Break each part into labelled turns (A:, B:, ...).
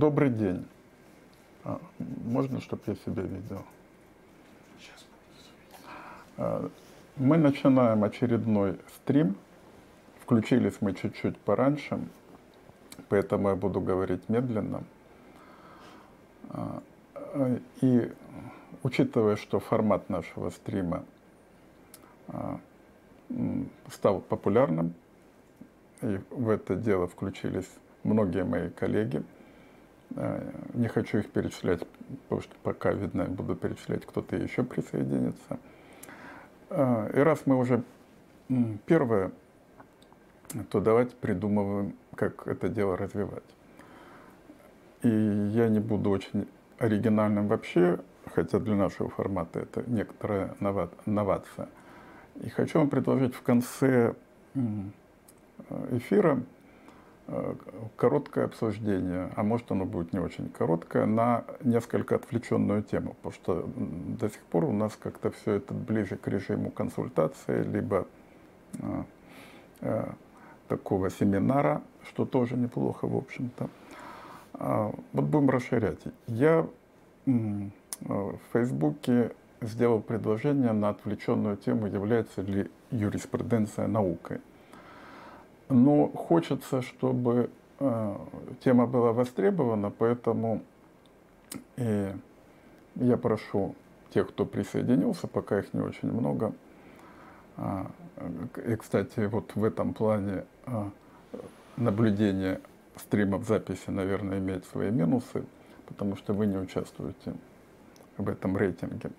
A: Добрый день. А, можно, чтобы я себя видел?
B: Сейчас
A: А, Мы начинаем очередной стрим. Включились мы чуть-чуть пораньше, поэтому я буду говорить медленно. А, И учитывая, что формат нашего стрима а, стал популярным, и в это дело включились многие мои коллеги, Не хочу их перечислять, потому что пока, видно, буду перечислять, кто-то еще присоединится. Э, И раз мы уже первое, то давайте придумываем, как это дело развивать. И я не буду очень оригинальным вообще, хотя для нашего формата это некоторая нова- новация. И хочу вам предложить в конце э, эфира э, короткое обсуждение, а может оно будет не очень короткое, на несколько отвлеченную тему, потому что до сих пор у нас как-то все это ближе к режиму консультации, либо э, э, такого семинара, что тоже неплохо, в общем-то. А, Вот будем расширять. Я э, в Фейсбуке сделал предложение на отвлеченную тему, является ли юриспруденция наукой. Но хочется, чтобы э, тема была востребована, поэтому и я прошу тех, кто присоединился, пока их не очень много. А, И, кстати, вот в этом плане а, наблюдение стримов записи, наверное, имеет свои минусы, потому что вы не участвуете в этом рейтинге.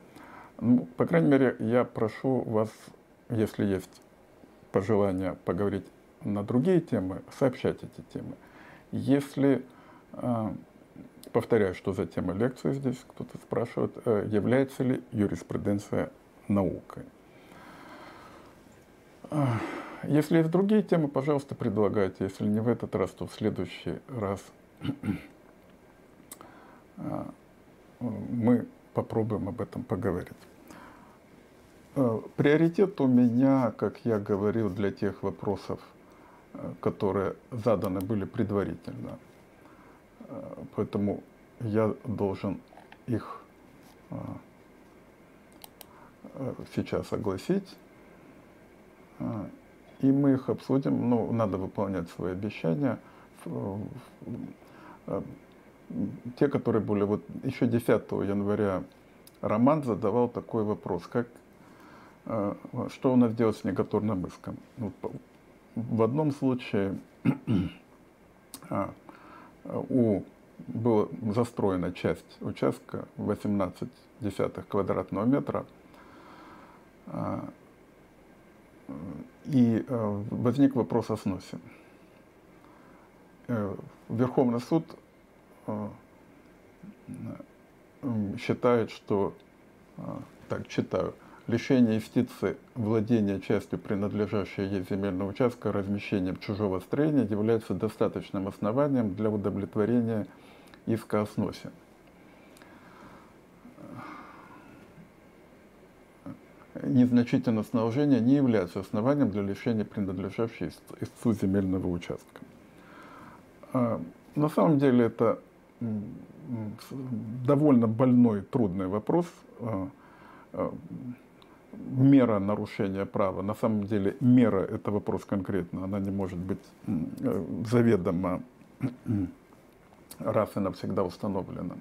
A: Ну, по крайней мере, я прошу вас, если есть пожелание поговорить на другие темы, сообщать эти темы. Если, э, повторяю, что за тема лекции здесь, кто-то спрашивает, э, является ли юриспруденция наукой. Э, Если есть другие темы, пожалуйста, предлагайте. Если не в этот раз, то в следующий раз мы попробуем об этом поговорить. Приоритет у меня, как я говорил, для тех вопросов, которые заданы были предварительно. Э, Поэтому я должен их э, э, сейчас огласить. Э, И мы их обсудим. Ну, надо выполнять свои обещания. Те, которые были... Вот еще 10 января Роман задавал такой вопрос, как что у нас делать с негатурным иском. В одном случае а, у была застроена часть участка 18 десятых квадратного метра, а, и э, возник вопрос о сносе. Э, Верховный суд э, считает, что, так читаю, лишение юстиции владения частью принадлежащей ей земельного участка размещением чужого строения является достаточным основанием для удовлетворения иска о сносе. Незначительное снабжение не является основанием для лишения принадлежащей ист- истцу земельного участка. А, На самом деле это довольно больной, трудный вопрос. Мера нарушения права, на самом деле мера – это вопрос конкретно, она не может быть э, заведомо раз и навсегда установлена.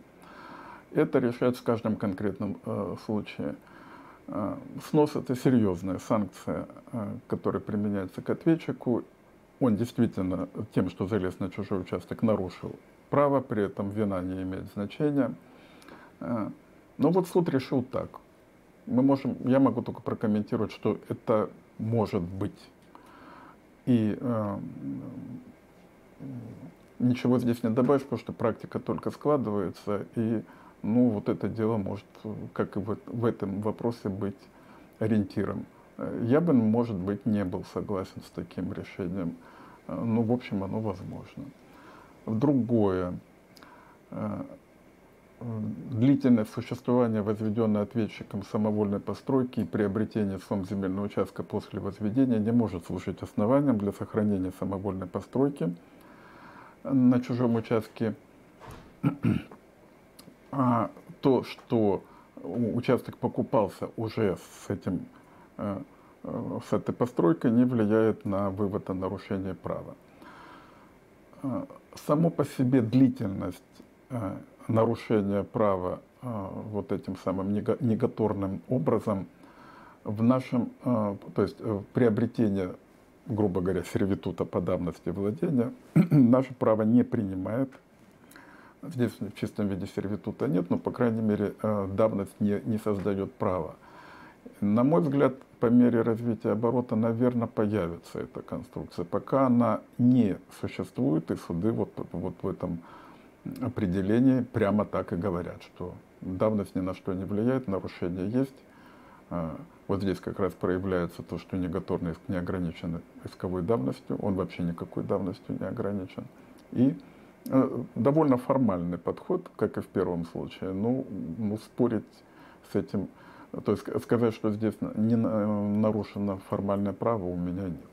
A: Это решается в каждом конкретном э, случае. Э, Снос – это серьезная санкция, которая применяется к ответчику. Он действительно тем, что залез на чужой участок, нарушил право, при этом вина не имеет значения. Но вот суд решил так. Мы можем, я могу только прокомментировать, что это может быть. И э, ничего здесь не добавишь, потому что практика только складывается, и ну, вот это дело может, э, как и в, в этом вопросе, быть ориентиром. Э, Я бы, может быть, не был согласен с таким решением. Э, Ну, в общем, оно возможно. Другое. Э, Длительное существование возведенной ответчиком самовольной постройки и приобретение сом земельного участка после возведения не может служить основанием для сохранения самовольной постройки на чужом участке а то, что участок покупался уже с этим э, э, с этой постройкой не влияет на вывод о нарушении права. Само по себе длительность нарушения права вот этим самым негаторным образом в нашем, то есть приобретение, грубо говоря, сервитута по давности владения, наше право не принимает – Здесь в чистом виде сервитута нет, но, по крайней мере, э, давность не, не создает права. На мой взгляд, по мере развития оборота, наверное, появится эта конструкция. Пока она не существует, и суды вот, вот в этом определении прямо так и говорят, что давность ни на что не влияет, нарушение есть. Э, вот здесь как раз проявляется то, что негаторный иск не ограничен исковой давностью, он вообще никакой давностью не ограничен. И Э, довольно формальный подход, как и в первом случае. Ну, ну спорить с этим, то есть сказать, что здесь не нарушено формальное право, у меня нет.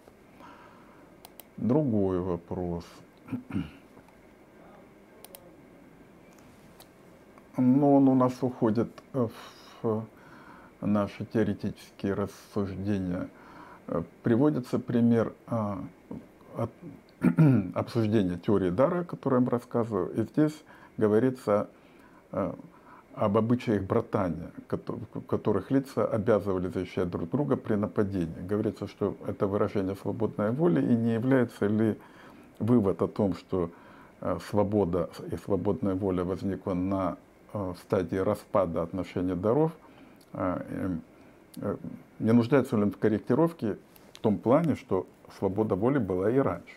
A: Другой вопрос. Но он у нас уходит в наши теоретические рассуждения. Э, приводится пример от обсуждение теории дара, о которой я рассказываю. И здесь говорится э, об обычаях братания, которых лица обязывали защищать друг друга при нападении. Говорится, что это выражение свободной воли, и не является ли вывод о том, что э, свобода и свободная воля возникла на э, стадии распада отношений даров, не нуждается ли он в корректировке в том плане, что свобода воли была и раньше.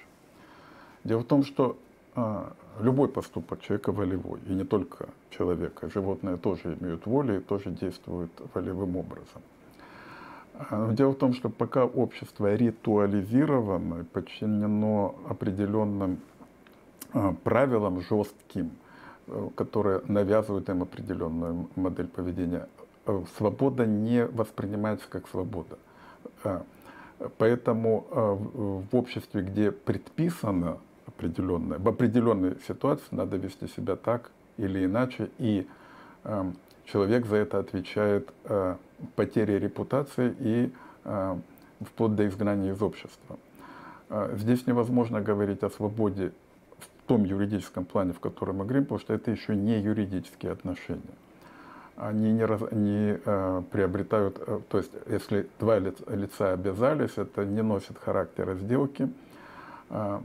A: Дело в том, что любой поступок человека волевой, и не только человека, животные тоже имеют волю и тоже действуют волевым образом. Дело в том, что пока общество ритуализировано, подчинено определенным правилам жестким, э, которые навязывают им определенную модель поведения, э, свобода не воспринимается как свобода. Поэтому в обществе, где предписано определенная. В определенной ситуации надо вести себя так или иначе, и э, человек за это отвечает э, потерей репутации и э, вплоть до изгнания из общества. Э, здесь невозможно говорить о свободе том юридическом плане, в котором мы говорим, потому что это еще не юридические отношения. Они не, раз, не э, приобретают, э, то есть если два лица, лица обязались, это не носит характера сделки. Э,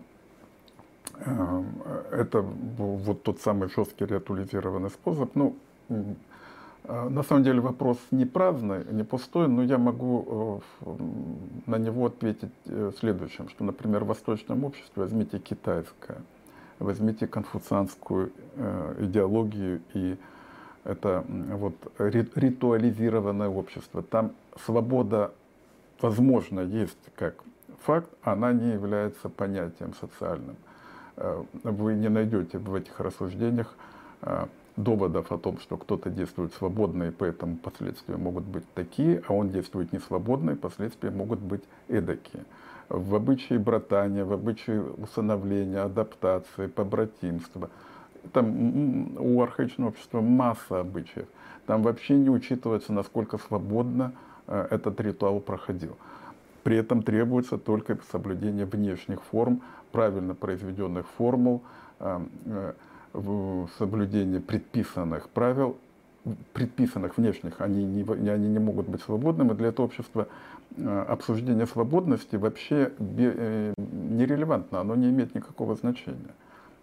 A: Эм, это вот тот самый жесткий реатулизированный способ. Ну, э, на самом деле вопрос не праздный, не пустой, но я могу э, на него ответить э, следующим, что, например, в восточном обществе возьмите китайское, возьмите конфуцианскую идеологию и это вот ритуализированное общество. Там свобода, возможно, есть как факт, она не является понятием социальным. Э, вы не найдете в этих рассуждениях э, доводов о том, что кто-то действует свободно, и поэтому последствия могут быть такие, а он действует не свободно, и последствия могут быть эдакие. В обычае братания, в обычае усыновления, адаптации, побратимства, там у архаичного общества масса обычаев. Там вообще не учитывается, насколько свободно э, этот ритуал проходил. При этом требуется только соблюдение внешних форм, правильно произведенных формул, э, э, соблюдение предписанных правил, предписанных внешних, они не, они не могут быть свободными. Для этого общества обсуждение свободности вообще нерелевантно, оно не имеет никакого значения.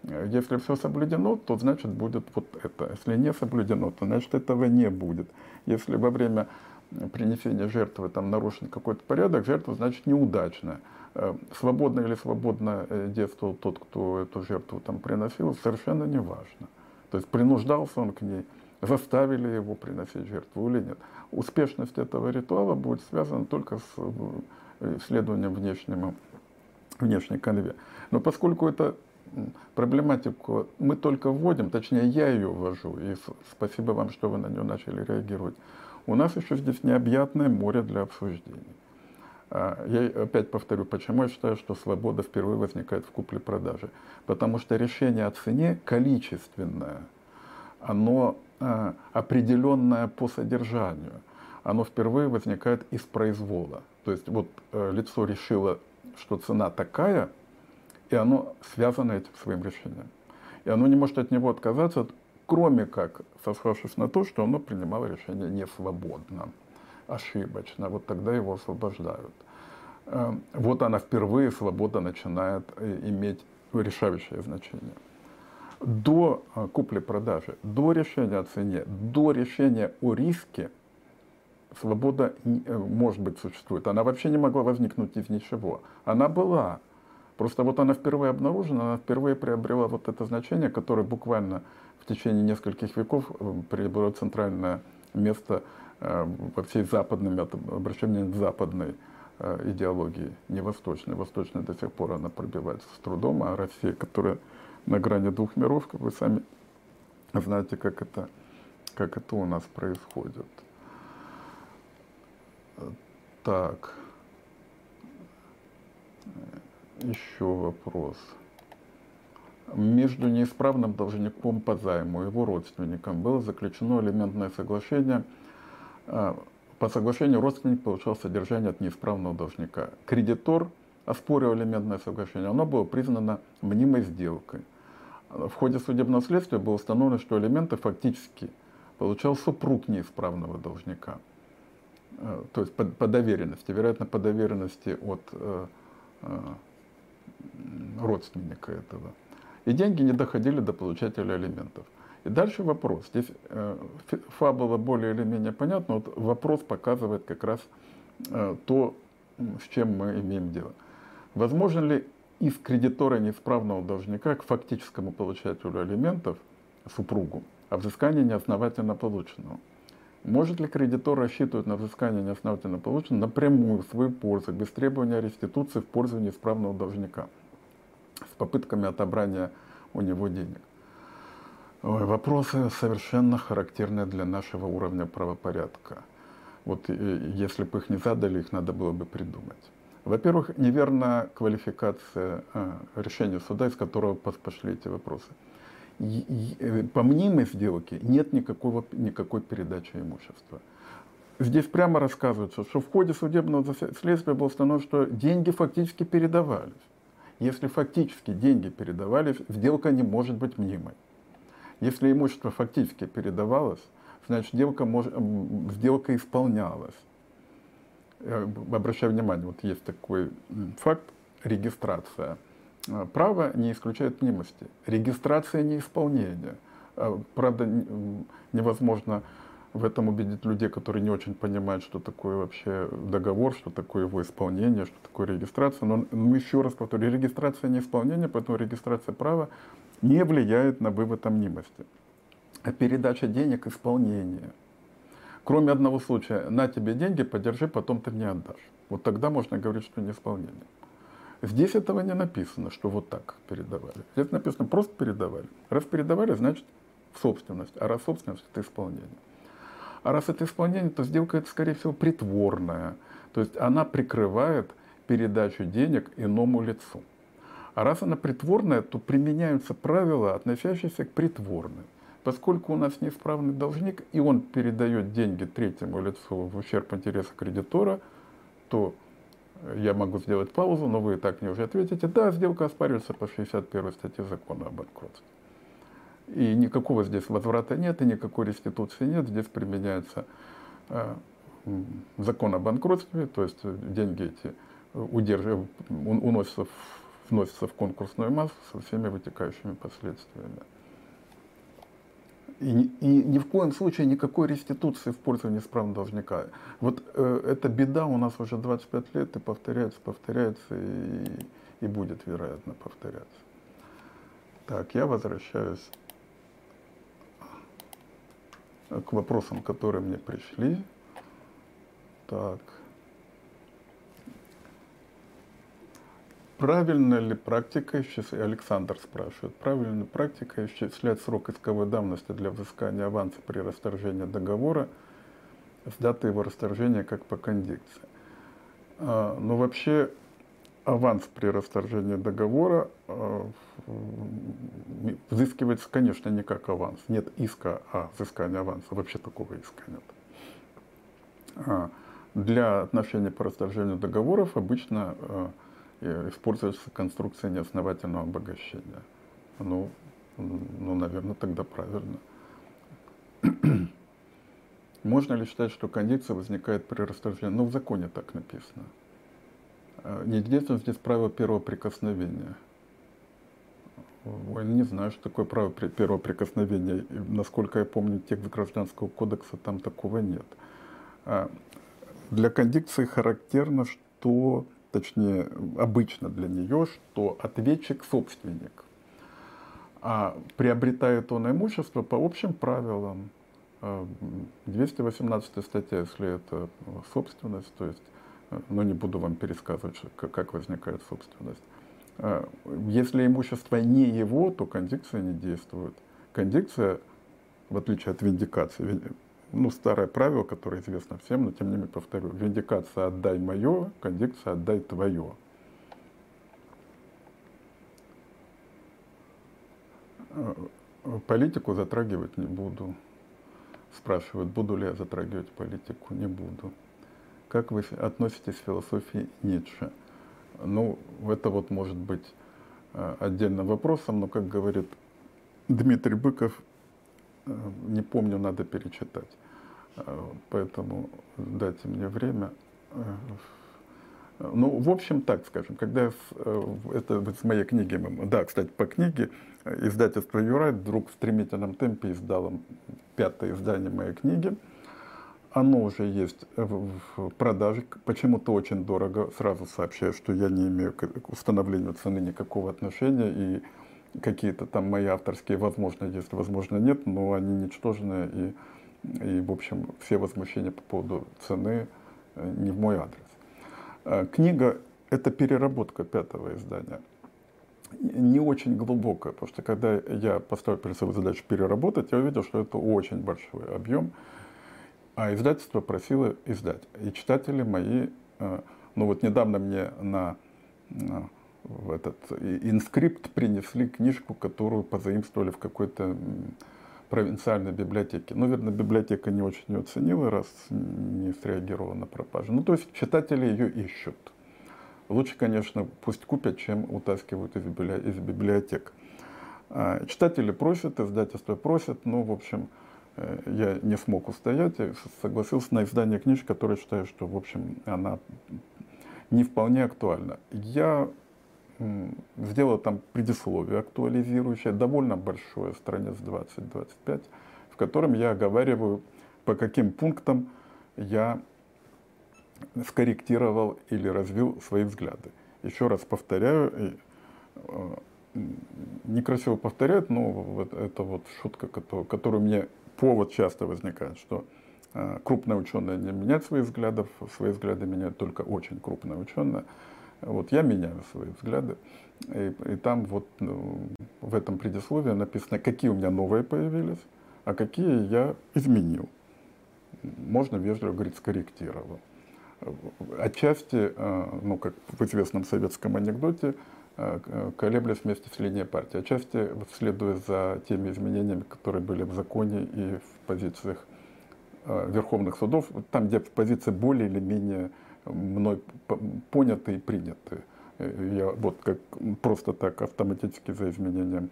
A: Если все соблюдено, то значит будет вот это. Если не соблюдено, то значит этого не будет. Если во время принесения жертвы там нарушен какой-то порядок, жертва значит неудачная. Э, свободно или свободно э, действовал тот, кто эту жертву там приносил, совершенно не важно. То есть принуждался он к ней, заставили его приносить жертву или нет. Успешность этого ритуала будет связана только с э, исследованием внешнему, внешней конве. Но поскольку это проблематику мы только вводим, точнее я ее ввожу, и спасибо вам, что вы на нее начали реагировать. У нас еще здесь необъятное море для обсуждений. А, я опять повторю, почему я считаю, что свобода впервые возникает в купле-продаже. Потому что решение о цене количественное – оно определенное по содержанию. Оно впервые возникает из произвола. То есть вот э, лицо решило, что цена такая, и оно связано этим своим решением. И оно не может от него отказаться, кроме как сославшись на то, что оно принимало решение не свободно, ошибочно. Вот тогда его освобождают. Э, вот она впервые, свобода начинает э, иметь решающее значение. До э, купли-продажи, до решения о цене, до решения о риске свобода, может быть, существует. Она вообще не могла возникнуть из ничего. Она была. Просто вот она впервые обнаружена, она впервые приобрела вот это значение, которое буквально в течение нескольких веков приобрело центральное место во всей западной, обращении к западной Э, идеологии, не восточной. Восточная до сих пор она пробивается с трудом, а Россия, которая на грани двух миров, как вы сами знаете, как это, как это у нас происходит. Так. Еще вопрос. Между неисправным должником по займу и его родственником было заключено элементное соглашение э, по соглашению родственник получал содержание от неисправного должника. Кредитор оспорил элементное соглашение, оно было признано мнимой сделкой. В ходе судебного следствия было установлено, что элементы фактически получал супруг неисправного должника. Э, то есть по, по доверенности, вероятно, по доверенности от э, э, родственника этого. И деньги не доходили до получателя элементов. И дальше вопрос. Здесь э, фабула более или менее понятна. Вот вопрос показывает как раз э, то, с чем мы имеем дело. Возможно ли из кредитора неисправного должника к фактическому получателю алиментов, супругу, а взыскание неосновательно полученного? Может ли кредитор рассчитывать на взыскание неосновательно полученного напрямую в свою пользу, без требования реституции в пользу неисправного должника, с попытками отобрания у него денег? Ой, вопросы совершенно характерные для нашего уровня правопорядка. Вот если бы их не задали, их надо было бы придумать. Во-первых, неверная квалификация э, решения суда, из которого пошли эти вопросы. Э, по мнимой сделке нет никакого, никакой передачи имущества. Здесь прямо рассказывается, что в ходе судебного следствия было установлено, что деньги фактически передавались. Если фактически деньги передавались, сделка не может быть мнимой. Если имущество фактически передавалось, значит сделка, мож, сделка исполнялась. Обращаю внимание, вот есть такой факт, регистрация. А, право не исключает мнимости. Регистрация не исполнение. А, правда, невозможно в этом убедить людей, которые не очень понимают, что такое вообще договор, что такое его исполнение, что такое регистрация. Но мы еще раз повторю, регистрация не исполнение, поэтому регистрация права не влияет на вывод амнимости. А передача денег – исполнение. Кроме одного случая, на тебе деньги, подержи, потом ты мне отдашь. Вот тогда можно говорить, что не исполнение. Здесь этого не написано, что вот так передавали. Здесь написано, просто передавали. Раз передавали, значит собственность. А раз собственность, это исполнение. А раз это исполнение, то сделка это, скорее всего, притворная. То есть она прикрывает передачу денег иному лицу. А раз она притворная, то применяются правила, относящиеся к притворной. Поскольку у нас неисправный должник, и он передает деньги третьему лицу в ущерб интереса кредитора, то я могу сделать паузу, но вы и так мне уже ответите. Да, сделка оспаривается по 61 статье закона об банкротстве. И никакого здесь возврата нет, и никакой реституции нет. Здесь применяется э, закон о банкротстве, то есть деньги эти уносятся в вносится в конкурсную массу со всеми вытекающими последствиями. И, и ни в коем случае никакой реституции в пользу неисправного должника. Вот э, эта беда у нас уже 25 лет и повторяется, повторяется и, и будет, вероятно, повторяться. Так, я возвращаюсь к вопросам, которые мне пришли. Так. Правильно ли практика исчислять, Александр спрашивает, правильно ли практика исчислять срок исковой давности для взыскания аванса при расторжении договора с даты его расторжения как по кондикции? А, ну, вообще, аванс при расторжении договора э, взыскивается, конечно, не как аванс. Нет иска о взыскании аванса. Вообще такого иска нет. А, для отношений по расторжению договоров обычно э, используется конструкция неосновательного обогащения. Ну, ну, наверное, тогда правильно. Можно ли считать, что кондиция возникает при расторжении? Ну, в законе так написано. А, единственное, здесь правило первого прикосновения. Ой, не знаю, что такое право первого прикосновения. Насколько я помню, текст Гражданского кодекса там такого нет. А, для кондикции характерно, что, точнее, обычно для нее, что ответчик – собственник. А приобретает он имущество по общим правилам. 218 а, статья, если это собственность, то есть, э, но не буду вам пересказывать, как возникает собственность. А, если имущество не его, то кондикция не действует. Кондикция, в отличие от виндикации, ну, старое правило, которое известно всем, но тем не менее повторю. Виндикация «отдай мое», кондикция «отдай твое». Э, политику затрагивать не буду. Спрашивают, буду ли я затрагивать политику, не буду. Как вы относитесь к философии Ницше? Ну, это вот может быть э, отдельным вопросом, но, как говорит Дмитрий Быков, э, не помню, надо перечитать. Поэтому дайте мне время. Ну, в общем, так скажем, когда это с моей книги, да, кстати, по книге, издательство Юрайт вдруг в стремительном темпе издало пятое издание моей книги. Оно уже есть в продаже, почему-то очень дорого. Сразу сообщаю, что я не имею к установлению цены никакого отношения, и какие-то там мои авторские, возможно, есть, возможно, нет, но они ничтожные, и, и в общем, все возмущения по поводу цены э, не в мой адрес. Э, книга – это переработка пятого издания – не очень глубокая, потому что когда я поставил перед собой задачу переработать, я увидел, что это очень большой объем, а издательство просило издать. И читатели мои, э, ну вот недавно мне на в этот инскрипт принесли книжку, которую позаимствовали в какой-то провинциальной библиотеке. Ну, верно, библиотека не очень ее оценила, раз не среагировала на пропажу. Ну, то есть читатели ее ищут. Лучше, конечно, пусть купят, чем утаскивают из, библи... из библиотек. А, читатели просят, издательство просят, ну, в общем, э, я не смог устоять и согласился на издание книжки, которая считаю, что, в общем, она не вполне актуальна. Я сделал там предисловие актуализирующее, довольно большое, страниц 20-25, в котором я оговариваю, по каким пунктам я скорректировал или развил свои взгляды. Еще раз повторяю, э, некрасиво повторять, но вот это вот шутка, которую мне повод часто возникает, что э, крупные ученые не меняют свои взгляды, свои взгляды меняют только очень крупные ученые. Вот я меняю свои взгляды, и, и там вот ну, в этом предисловии написано, какие у меня новые появились, а какие я изменил. Можно вежливо говорить, скорректировал отчасти, э, ну, как в известном советском анекдоте, э, колеблясь вместе с линией партии, отчасти следуя за теми изменениями, которые были в законе и в позициях э, верховных судов, там, где позиции более или менее мной поняты и приняты. Я вот как просто так автоматически за изменением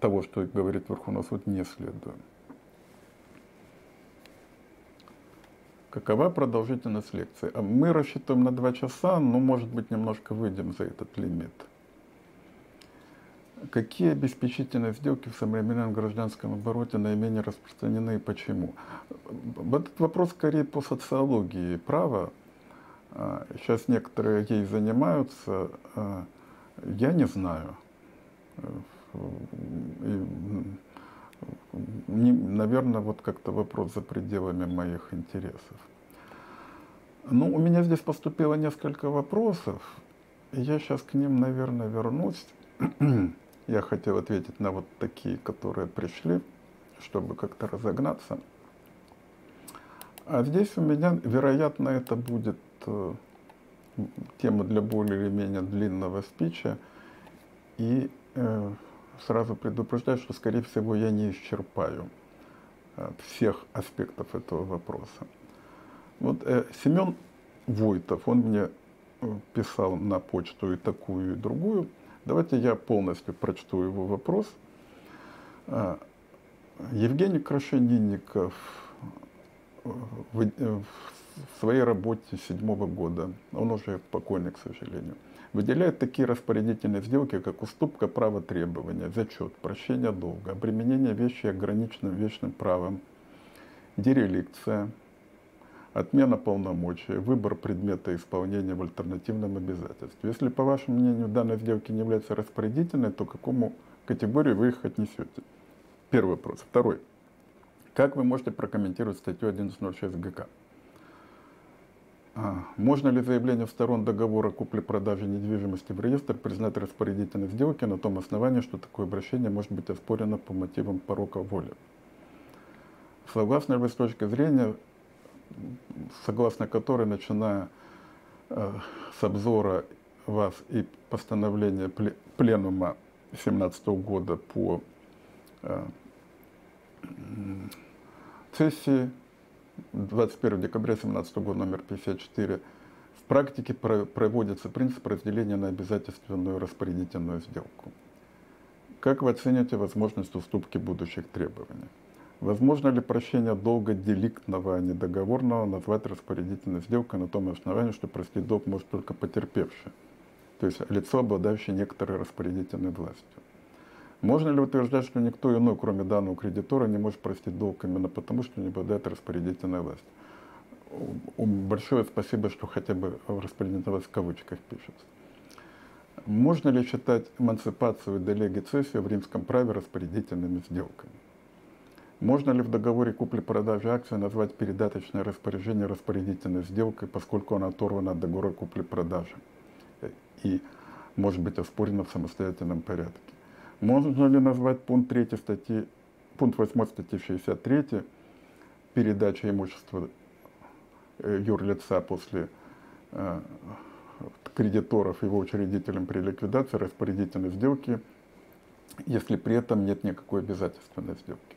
A: того, что говорит Верховный суд, не следую. Какова продолжительность лекции? А мы рассчитываем на 2 часа, но, может быть, немножко выйдем за этот лимит. Какие обеспечительные сделки в современном гражданском обороте наименее распространены и почему? Этот вопрос скорее по социологии права. Сейчас некоторые ей занимаются. Я не знаю. Не, наверное, вот как-то вопрос за пределами моих интересов. Ну, у меня здесь поступило несколько вопросов. Я сейчас к ним, наверное, вернусь. Я хотел ответить на вот такие, которые пришли, чтобы как-то разогнаться. А здесь у меня, вероятно, это будет э, тема для более или менее длинного спича. И э, сразу предупреждаю, что, скорее всего, я не исчерпаю э, всех аспектов этого вопроса. Вот э, Семен Войтов, он мне э, писал на почту и такую, и другую. Давайте я полностью прочту его вопрос. Э, Евгений Крашенинников в, в своей работе седьмого года, он уже покойный, к сожалению, выделяет такие распорядительные сделки, как уступка права требования, зачет, прощение долга, обременение вещи ограниченным вечным правом, дереликция, отмена полномочий, выбор предмета исполнения в альтернативном обязательстве. Если, по вашему мнению, данная сделки не является распорядительной, то к какому категории вы их отнесете? Первый вопрос. Второй. Как вы можете прокомментировать статью 11.06 ГК? А, можно ли заявление сторон договора купли-продажи недвижимости в реестр признать распорядительной сделки на том основании, что такое обращение может быть оспорено по мотивам порока воли? Согласно ли вы с точки зрения, согласно которой, начиная э, с обзора вас и постановления пленума 2017 года по э, сессии 21 декабря 2017 года номер 54 в практике проводится принцип разделения на обязательственную распорядительную сделку. Как вы оцените возможность уступки будущих требований? Возможно ли прощение долга деликтного, а не договорного назвать распорядительной сделкой на том основании, что простить долг может только потерпевший, то есть лицо, обладающее некоторой распорядительной властью? Можно ли утверждать, что никто иной, кроме данного кредитора, не может простить долг именно потому, что не обладает распорядительной властью? Большое спасибо, что хотя бы распорядительная власть в кавычках пишется. Можно ли считать эмансипацию и делегицессию в римском праве распорядительными сделками? Можно ли в договоре купли-продажи акций назвать передаточное распоряжение распорядительной сделкой, поскольку она оторвана от договора купли-продажи и может быть оспорена в самостоятельном порядке? Можно ли назвать пункт 3 статьи, пункт 8 статьи 63 передача имущества э, юрлица после э, кредиторов его учредителям при ликвидации распорядительной сделки, если при этом нет никакой обязательственной сделки.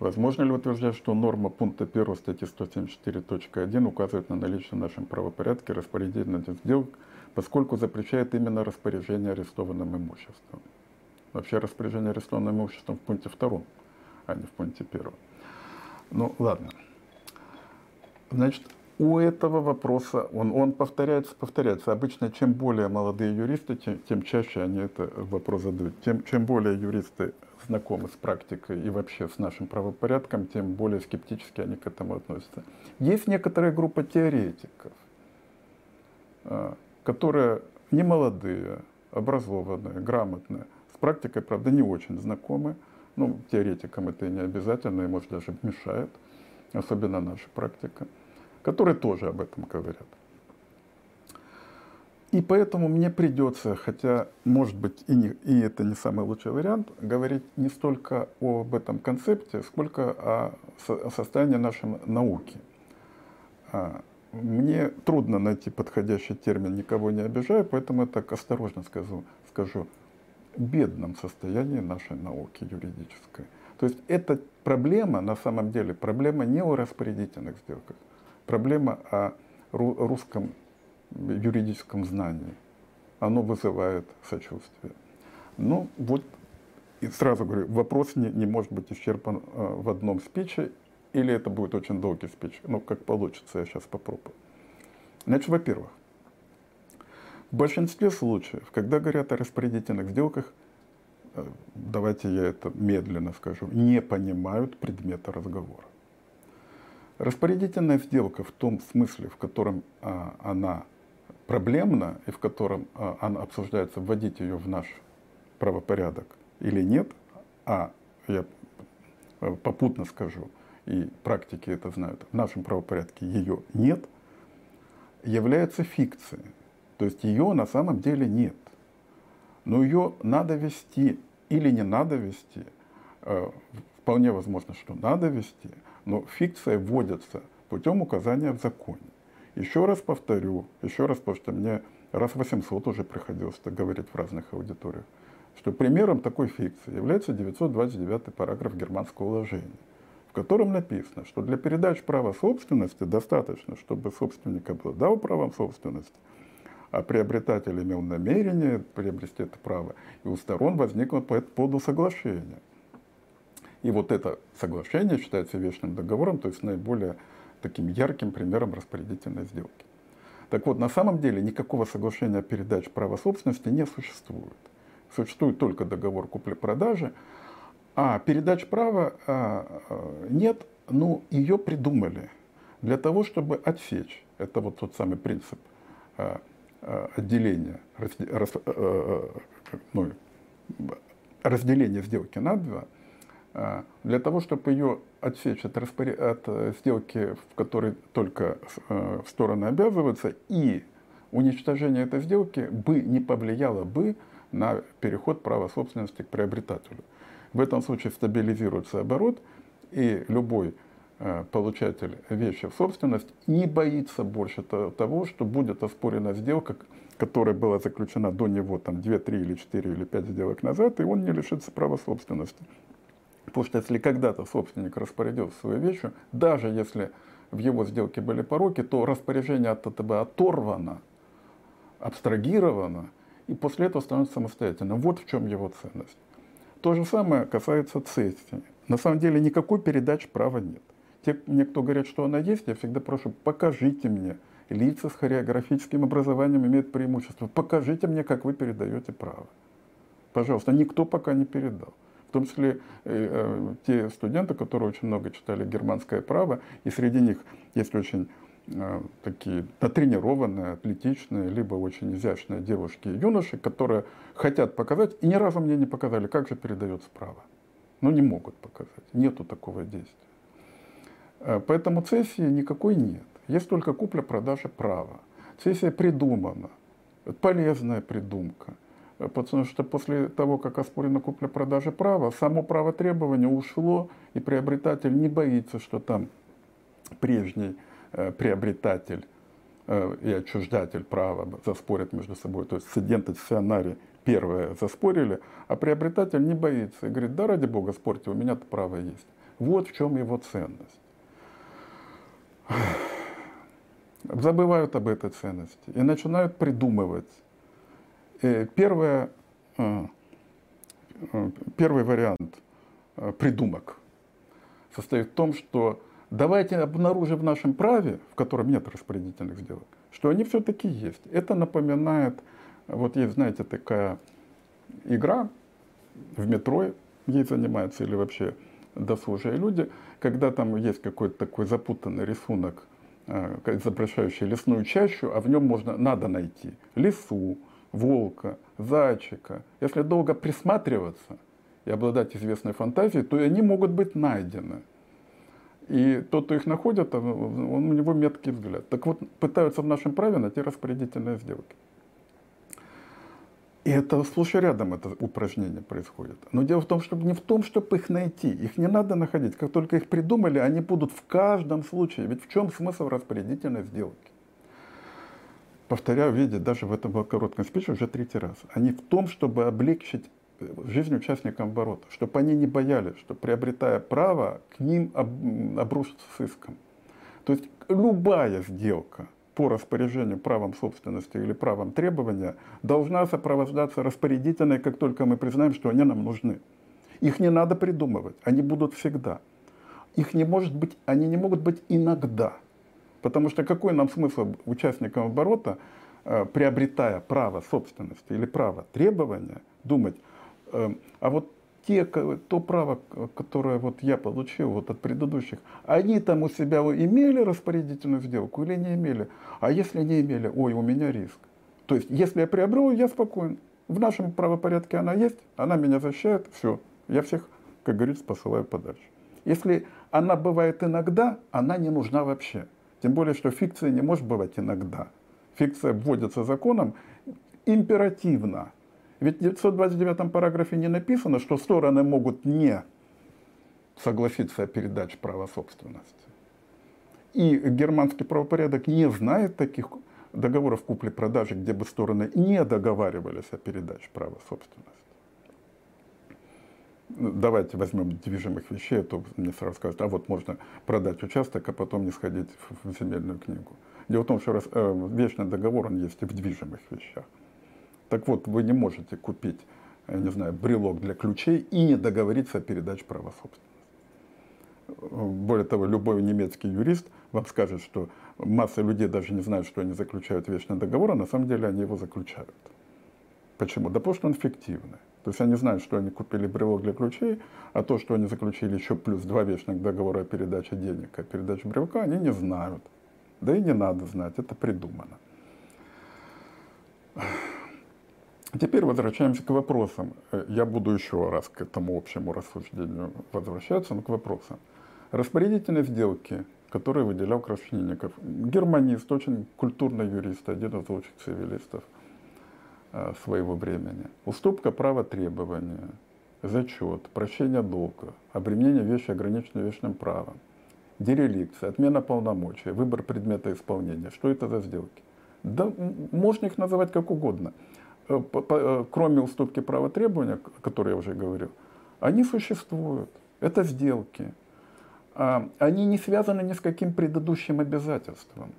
A: Возможно ли утверждать, что норма пункта 1 статьи 174.1 указывает на наличие в нашем правопорядке распорядительных сделок, поскольку запрещает именно распоряжение арестованным имуществом? Вообще распоряжение арестованным имуществом в пункте втором, а не в пункте первом. Ну, ладно. Значит, у этого вопроса, он, он повторяется, повторяется. Обычно, чем более молодые юристы, тем, тем чаще они этот вопрос задают. Тем, чем более юристы знакомы с практикой и вообще с нашим правопорядком, тем более скептически они к этому относятся. Есть некоторая группа теоретиков, а, которые не молодые, образованные, грамотные, практикой, правда, не очень знакомы. Ну, теоретикам это и не обязательно, и, может, даже мешает, особенно наша практика, которые тоже об этом говорят. И поэтому мне придется, хотя, может быть, и, не, и это не самый лучший вариант, говорить не столько об этом концепте, сколько о, о состоянии нашей науки. А, мне трудно найти подходящий термин, никого не обижаю, поэтому я так осторожно скажу, скажу бедном состоянии нашей науки юридической. То есть эта проблема, на самом деле, проблема не о распорядительных сделках, проблема о русском юридическом знании. Оно вызывает сочувствие. Ну, вот, и сразу говорю, вопрос не, не может быть исчерпан э, в одном спиче, или это будет очень долгий спич. Ну, как получится, я сейчас попробую. Значит, во-первых, в большинстве случаев, когда говорят о распорядительных сделках, э, давайте я это медленно скажу, не понимают предмета разговора. Распорядительная сделка в том смысле, в котором а, она проблемна и в котором а, она обсуждается, вводить ее в наш правопорядок или нет, а я попутно скажу, и практики это знают, в нашем правопорядке ее нет, является фикцией. То есть ее на самом деле нет. Но ее надо вести или не надо вести. Э, вполне возможно, что надо вести, но фикция вводится путем указания в законе. Еще раз повторю, еще раз, потому что мне раз 800 уже приходилось это говорить в разных аудиториях, что примером такой фикции является 929 параграф германского уложения, в котором написано, что для передачи права собственности достаточно, чтобы собственник обладал правом собственности, а приобретатель имел намерение приобрести это право, и у сторон возникло по этому соглашение. И вот это соглашение считается вечным договором, то есть наиболее таким ярким примером распорядительной сделки. Так вот, на самом деле никакого соглашения о передаче права собственности не существует. Существует только договор купли-продажи, а передач права а, а, нет, но ее придумали для того, чтобы отсечь. Это вот тот самый принцип а, а, отделения, раз, раз, а, а, ну, разделения сделки на два – а, для того, чтобы ее отсечь от, распоряд... от э, сделки, в которой только э, стороны обязываются, и уничтожение этой сделки бы не повлияло бы на переход права собственности к приобретателю. В этом случае стабилизируется оборот, и любой э, получатель вещи в собственность не боится больше того, что будет оспорена сделка, которая была заключена до него там 2, 3 или 4 или 5 сделок назад, и он не лишится права собственности. Потому что если когда-то собственник распорядился своей вещью, даже если в его сделке были пороки, то распоряжение от этого оторвано, абстрагировано, и после этого становится самостоятельным. Вот в чем его ценность. То же самое касается цессии. На самом деле никакой передачи права нет. Те, мне кто говорят, что она есть, я всегда прошу, покажите мне. Лица с хореографическим образованием имеют преимущество. Покажите мне, как вы передаете право. Пожалуйста, никто пока не передал в том числе э, э, те студенты, которые очень много читали германское право, и среди них есть очень э, такие натренированные, атлетичные, либо очень изящные девушки и юноши, которые хотят показать, и ни разу мне не показали, как же передается право. Но не могут показать, нету такого действия. Э, поэтому цессии никакой нет. Есть только купля-продажа права. Цессия придумана, полезная придумка – потому что после того, как оспорена купля-продажа права, само право требования ушло, и приобретатель не боится, что там прежний э, приобретатель э, и отчуждатель права заспорят между собой. То есть цедент и цессионарий первое заспорили, а приобретатель не боится и говорит, да ради бога спорьте, у меня-то право есть. Вот в чем его ценность. Забывают об этой ценности и начинают придумывать Э, первое, э, э, первый вариант придумок состоит в том, что давайте обнаружим в нашем праве, в котором нет распорядительных сделок, что они все-таки есть. Это напоминает, вот есть, знаете, такая игра в метро, ей занимаются или вообще досужие люди, когда там есть какой-то такой запутанный рисунок, изображающий лесную чащу, а в нем можно, надо найти лесу, волка, зайчика, если долго присматриваться и обладать известной фантазией, то они могут быть найдены. И тот, кто их находит, он, у него меткий взгляд. Так вот, пытаются в нашем праве найти распорядительные сделки. И это и рядом это упражнение происходит. Но дело в том, что не в том, чтобы их найти. Их не надо находить. Как только их придумали, они будут в каждом случае. Ведь в чем смысл распорядительной сделки? Повторяю, видите, даже в этом коротком спиче уже третий раз. Они в том, чтобы облегчить э, жизнь участникам оборота, чтобы они не боялись, что приобретая право, к ним обрушится с иском. То есть любая сделка по распоряжению правом собственности или правом требования должна сопровождаться распорядительной, как только мы признаем, что они нам нужны. Их не надо придумывать, они будут всегда. Их не может быть, они не могут быть иногда. Потому что какой нам смысл участникам оборота, э, приобретая право собственности или право требования, думать, э, а вот те, то право, которое вот я получил вот от предыдущих, они там у себя имели распорядительную сделку или не имели? А если не имели, ой, у меня риск. То есть, если я приобрел, я спокоен. В нашем правопорядке она есть, она меня защищает, все. Я всех, как говорится, посылаю подальше. Если она бывает иногда, она не нужна вообще. Тем более, что фикция не может бывать иногда. Фикция вводится законом императивно. Ведь в 929 параграфе не написано, что стороны могут не согласиться о передаче права собственности. И германский правопорядок не знает таких договоров купли-продажи, где бы стороны не договаривались о передаче права собственности. Давайте возьмем движимых вещей, а то мне сразу скажут, а вот можно продать участок, а потом не сходить в земельную книгу. Дело в том, что раз, э, вечный договор, он есть и в движимых вещах. Так вот, вы не можете купить, я не знаю, брелок для ключей и не договориться о передаче права собственности. Более того, любой немецкий юрист вам скажет, что масса людей даже не знают, что они заключают вечный договор, а на самом деле они его заключают. Почему? Да потому что он фиктивный. То есть они знают, что они купили брелок для ключей, а то, что они заключили еще плюс два вечных договора о передаче денег, о передаче брелка, они не знают. Да и не надо знать, это придумано. Теперь возвращаемся к вопросам. Я буду еще раз к этому общему рассуждению возвращаться, но к вопросам. Распорядительные сделки, которые выделял Крашенинников. Германист, очень культурный юрист, один из лучших цивилистов – Э, своего времени. Уступка права требования, зачет, прощение долга, обременение вещи ограниченным вечным правом, дереликция, отмена полномочий, выбор предмета исполнения. Что это за сделки? Да можно их называть как угодно. Э, э, кроме уступки права требования, о которой я уже говорил, они существуют. Это сделки. А, они не связаны ни с каким предыдущим обязательством.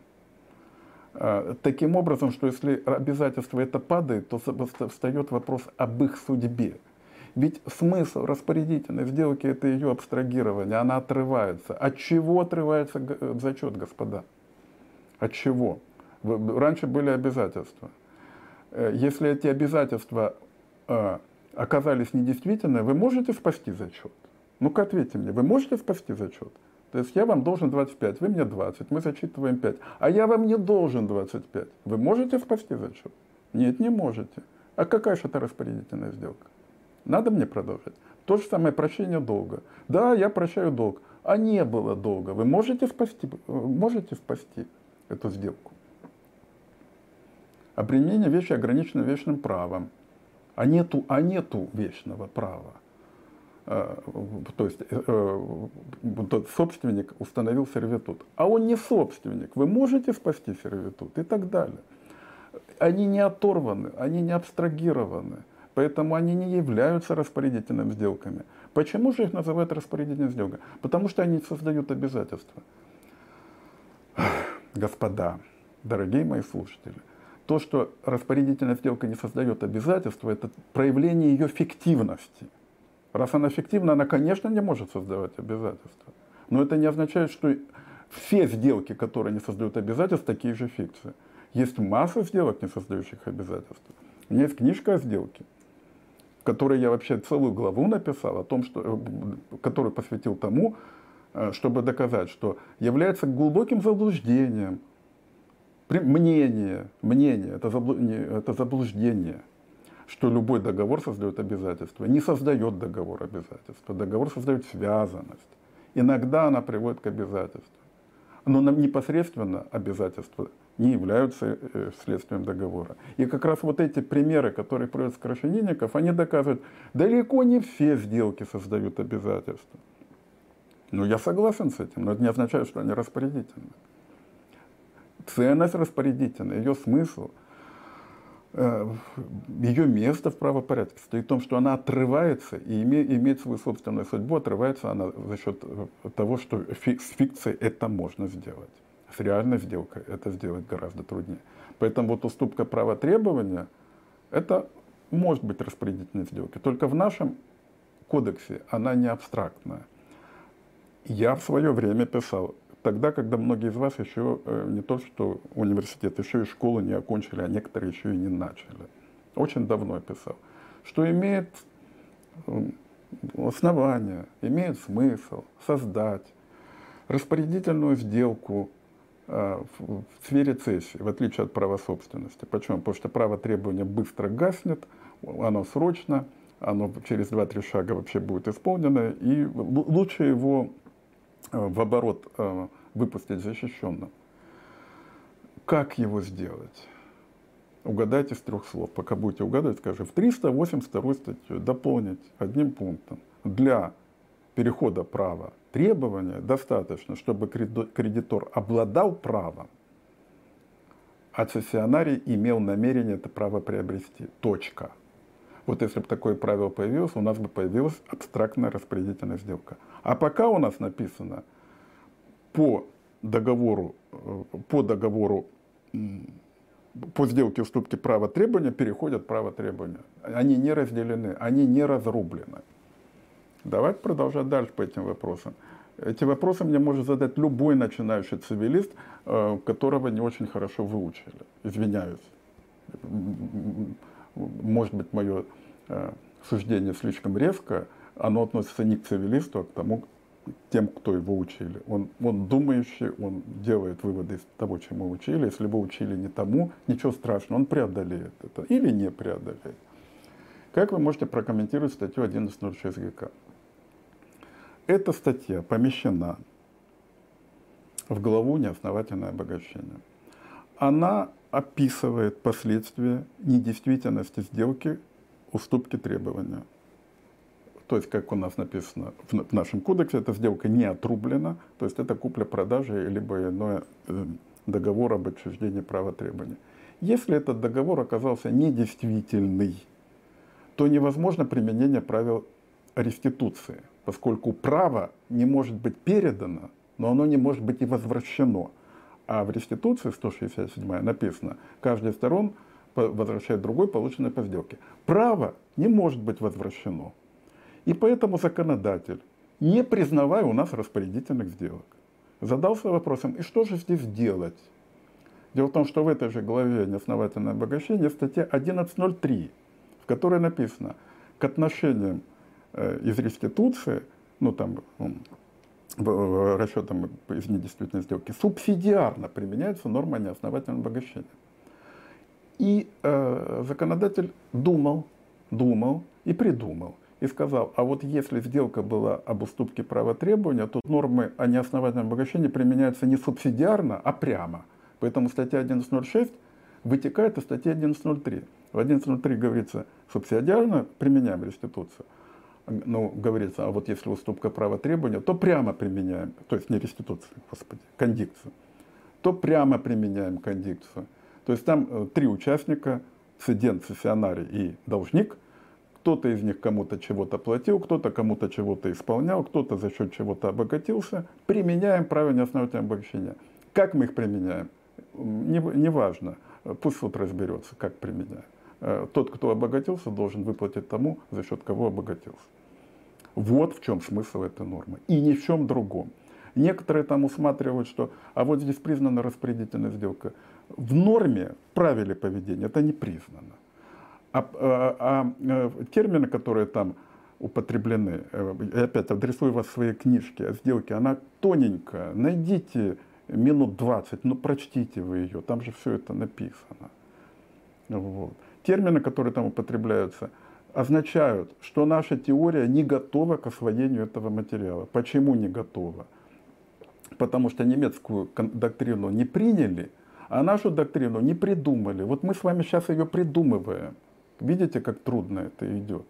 A: А, таким образом, что если обязательство это падает, то встает вопрос об их судьбе. Ведь смысл распорядительной сделки это ее абстрагирование, она отрывается. От чего отрывается э, зачет, господа? От чего? Раньше были обязательства. Э, если эти обязательства э, оказались недействительны, вы можете спасти зачет? Ну-ка ответьте мне, вы можете спасти зачет? То есть я вам должен 25, вы мне 20, мы зачитываем 5. А я вам не должен 25. Вы можете спасти зачет? Нет, не можете. А какая же это распорядительная сделка? Надо мне продолжить. То же самое прощение долга. Да, я прощаю долг. А не было долга. Вы можете спасти, можете спасти эту сделку? Обременение вещи ограничено вечным правом. А нету, а нету вечного права. Э, то есть э, э, тот собственник установил сервитут, а он не собственник, вы можете спасти сервитут и так далее. Они не оторваны, они не абстрагированы, поэтому они не являются распорядительными сделками. Почему же их называют распорядительной сделкой? Потому что они создают обязательства. Господа, дорогие мои слушатели, то, что распорядительная сделка не создает обязательства, это проявление ее фиктивности – Раз она эффективна, она, конечно, не может создавать обязательства. Но это не означает, что все сделки, которые не создают обязательств, такие же фикции. Есть масса сделок, не создающих обязательств. У меня есть книжка о сделке, в которой я вообще целую главу написал о том, что, э, которую посвятил тому, э, чтобы доказать, что является глубоким заблуждением мнение, мнение, это, заблуждение что любой договор создает обязательства. Не создает договор обязательства. Договор создает связанность. Иногда она приводит к обязательству. Но непосредственно обязательства не являются э, следствием договора. И как раз вот эти примеры, которые приводят Крашенинников, они доказывают, далеко не все сделки создают обязательства. Ну, я согласен с этим, но это не означает, что они распорядительны. Ценность распорядительная, ее смысл – ее место в правопорядке стоит в том, что она отрывается и имеет свою собственную судьбу, отрывается она за счет э, того, что с фикцией это можно сделать. С реальной сделкой это сделать гораздо труднее. Поэтому вот уступка права требования, это может быть распорядительной сделкой. Только в нашем кодексе она не абстрактная. Я в свое время писал, тогда, когда многие из вас еще э, не то что университет, еще и школу не окончили, а некоторые еще и не начали. Очень давно я писал. Что имеет основание, имеет смысл создать распорядительную сделку э, в сфере цессии, в отличие от права собственности. Почему? Потому что право требования быстро гаснет, оно срочно, оно через 2-3 шага вообще будет исполнено, и лучше его в оборот э, выпустить защищенным. Как его сделать? Угадайте с трех слов. Пока будете угадывать, скажу, в 382 статью дополнить одним пунктом. Для перехода права требования достаточно, чтобы кредитор обладал правом, а цессионарий имел намерение это право приобрести. Точка. Вот если бы такое правило появилось, у нас бы появилась абстрактная распорядительная сделка. А пока у нас написано по договору, э, по договору по сделке уступки права требования переходят право требования. Они не разделены, они не разрублены. Давайте продолжать дальше по этим вопросам. Эти вопросы мне может задать любой начинающий цивилист, э, которого не очень хорошо выучили. Извиняюсь. Может быть, мое э, суждение слишком резко, оно относится не к цивилисту, а к тому, тем, кто его учили. Он, он думающий, он делает выводы из того, чему учили. Если вы учили не тому, ничего страшного, он преодолеет это или не преодолеет. Как вы можете прокомментировать статью 11.06 ГК? Эта статья помещена в главу «Неосновательное обогащение». Она описывает последствия недействительности сделки уступки требования. То есть, как у нас написано в нашем кодексе, эта сделка не отрублена, то есть это купля-продажа либо иное э, договор об отчуждении права требования. Если этот договор оказался недействительный, то невозможно применение правил реституции, поскольку право не может быть передано, но оно не может быть и возвращено. А в реституции 167 написано, каждая сторон возвращает другой полученное по сделке. Право не может быть возвращено. И поэтому законодатель, не признавая у нас распорядительных сделок, задался вопросом, и что же здесь делать? Дело в том, что в этой же главе «Неосновательное обогащение» статья 11.03, в которой написано, к отношениям э, из реституции, ну там, расчетам из недействительной сделки, субсидиарно применяется норма неосновательного обогащения. И э, законодатель думал, думал и придумал, и сказал, а вот если сделка была об уступке права требования, то нормы о неосновательном обогащении применяются не субсидиарно, а прямо. Поэтому статья 11.06 вытекает из статьи 11.03. В 11.03 говорится, субсидиарно применяем реституцию. Ну, говорится, а вот если уступка права требования, то прямо применяем, то есть не реституцию, господи, кондикцию, то прямо применяем кондикцию. То есть там э, три участника, цедент, цессионарий и должник – кто-то из них кому-то чего-то платил, кто-то кому-то чего-то исполнял, кто-то за счет чего-то обогатился. Применяем правильное основательное обогащение. Как мы их применяем? Неважно. Не Пусть суд разберется, как применяем. Э, тот, кто обогатился, должен выплатить тому, за счет кого обогатился. Вот в чем смысл этой нормы. И ни в чем другом. Некоторые там усматривают, что а вот здесь признана распорядительная сделка. В норме, в правиле поведения это не признано. А, а, а э, термины, которые там употреблены, э, я опять адресую вас в своей книжке о сделке, она тоненькая. Найдите минут 20, ну прочтите вы ее, там же все это написано. Вот. Термины, которые там употребляются, означают, что наша теория не готова к освоению этого материала. Почему не готова? Потому что немецкую доктрину не приняли, а нашу доктрину не придумали. Вот мы с вами сейчас ее придумываем. Видите, как трудно это идет.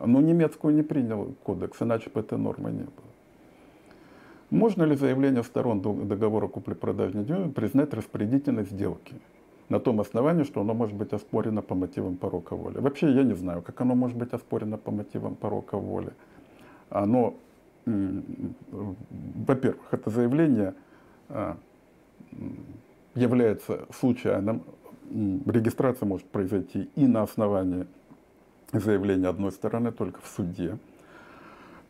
A: Но немецкую не принял кодекс, иначе бы этой нормы не было. Можно ли заявление сторон договора купли-продажи признать распорядительной сделки? На том основании, что оно может быть оспорено по мотивам порока воли. Вообще я не знаю, как оно может быть оспорено по мотивам порока воли. Оно, во-первых, это заявление а, является случайным, регистрация может произойти и на основании заявления одной стороны, только в суде.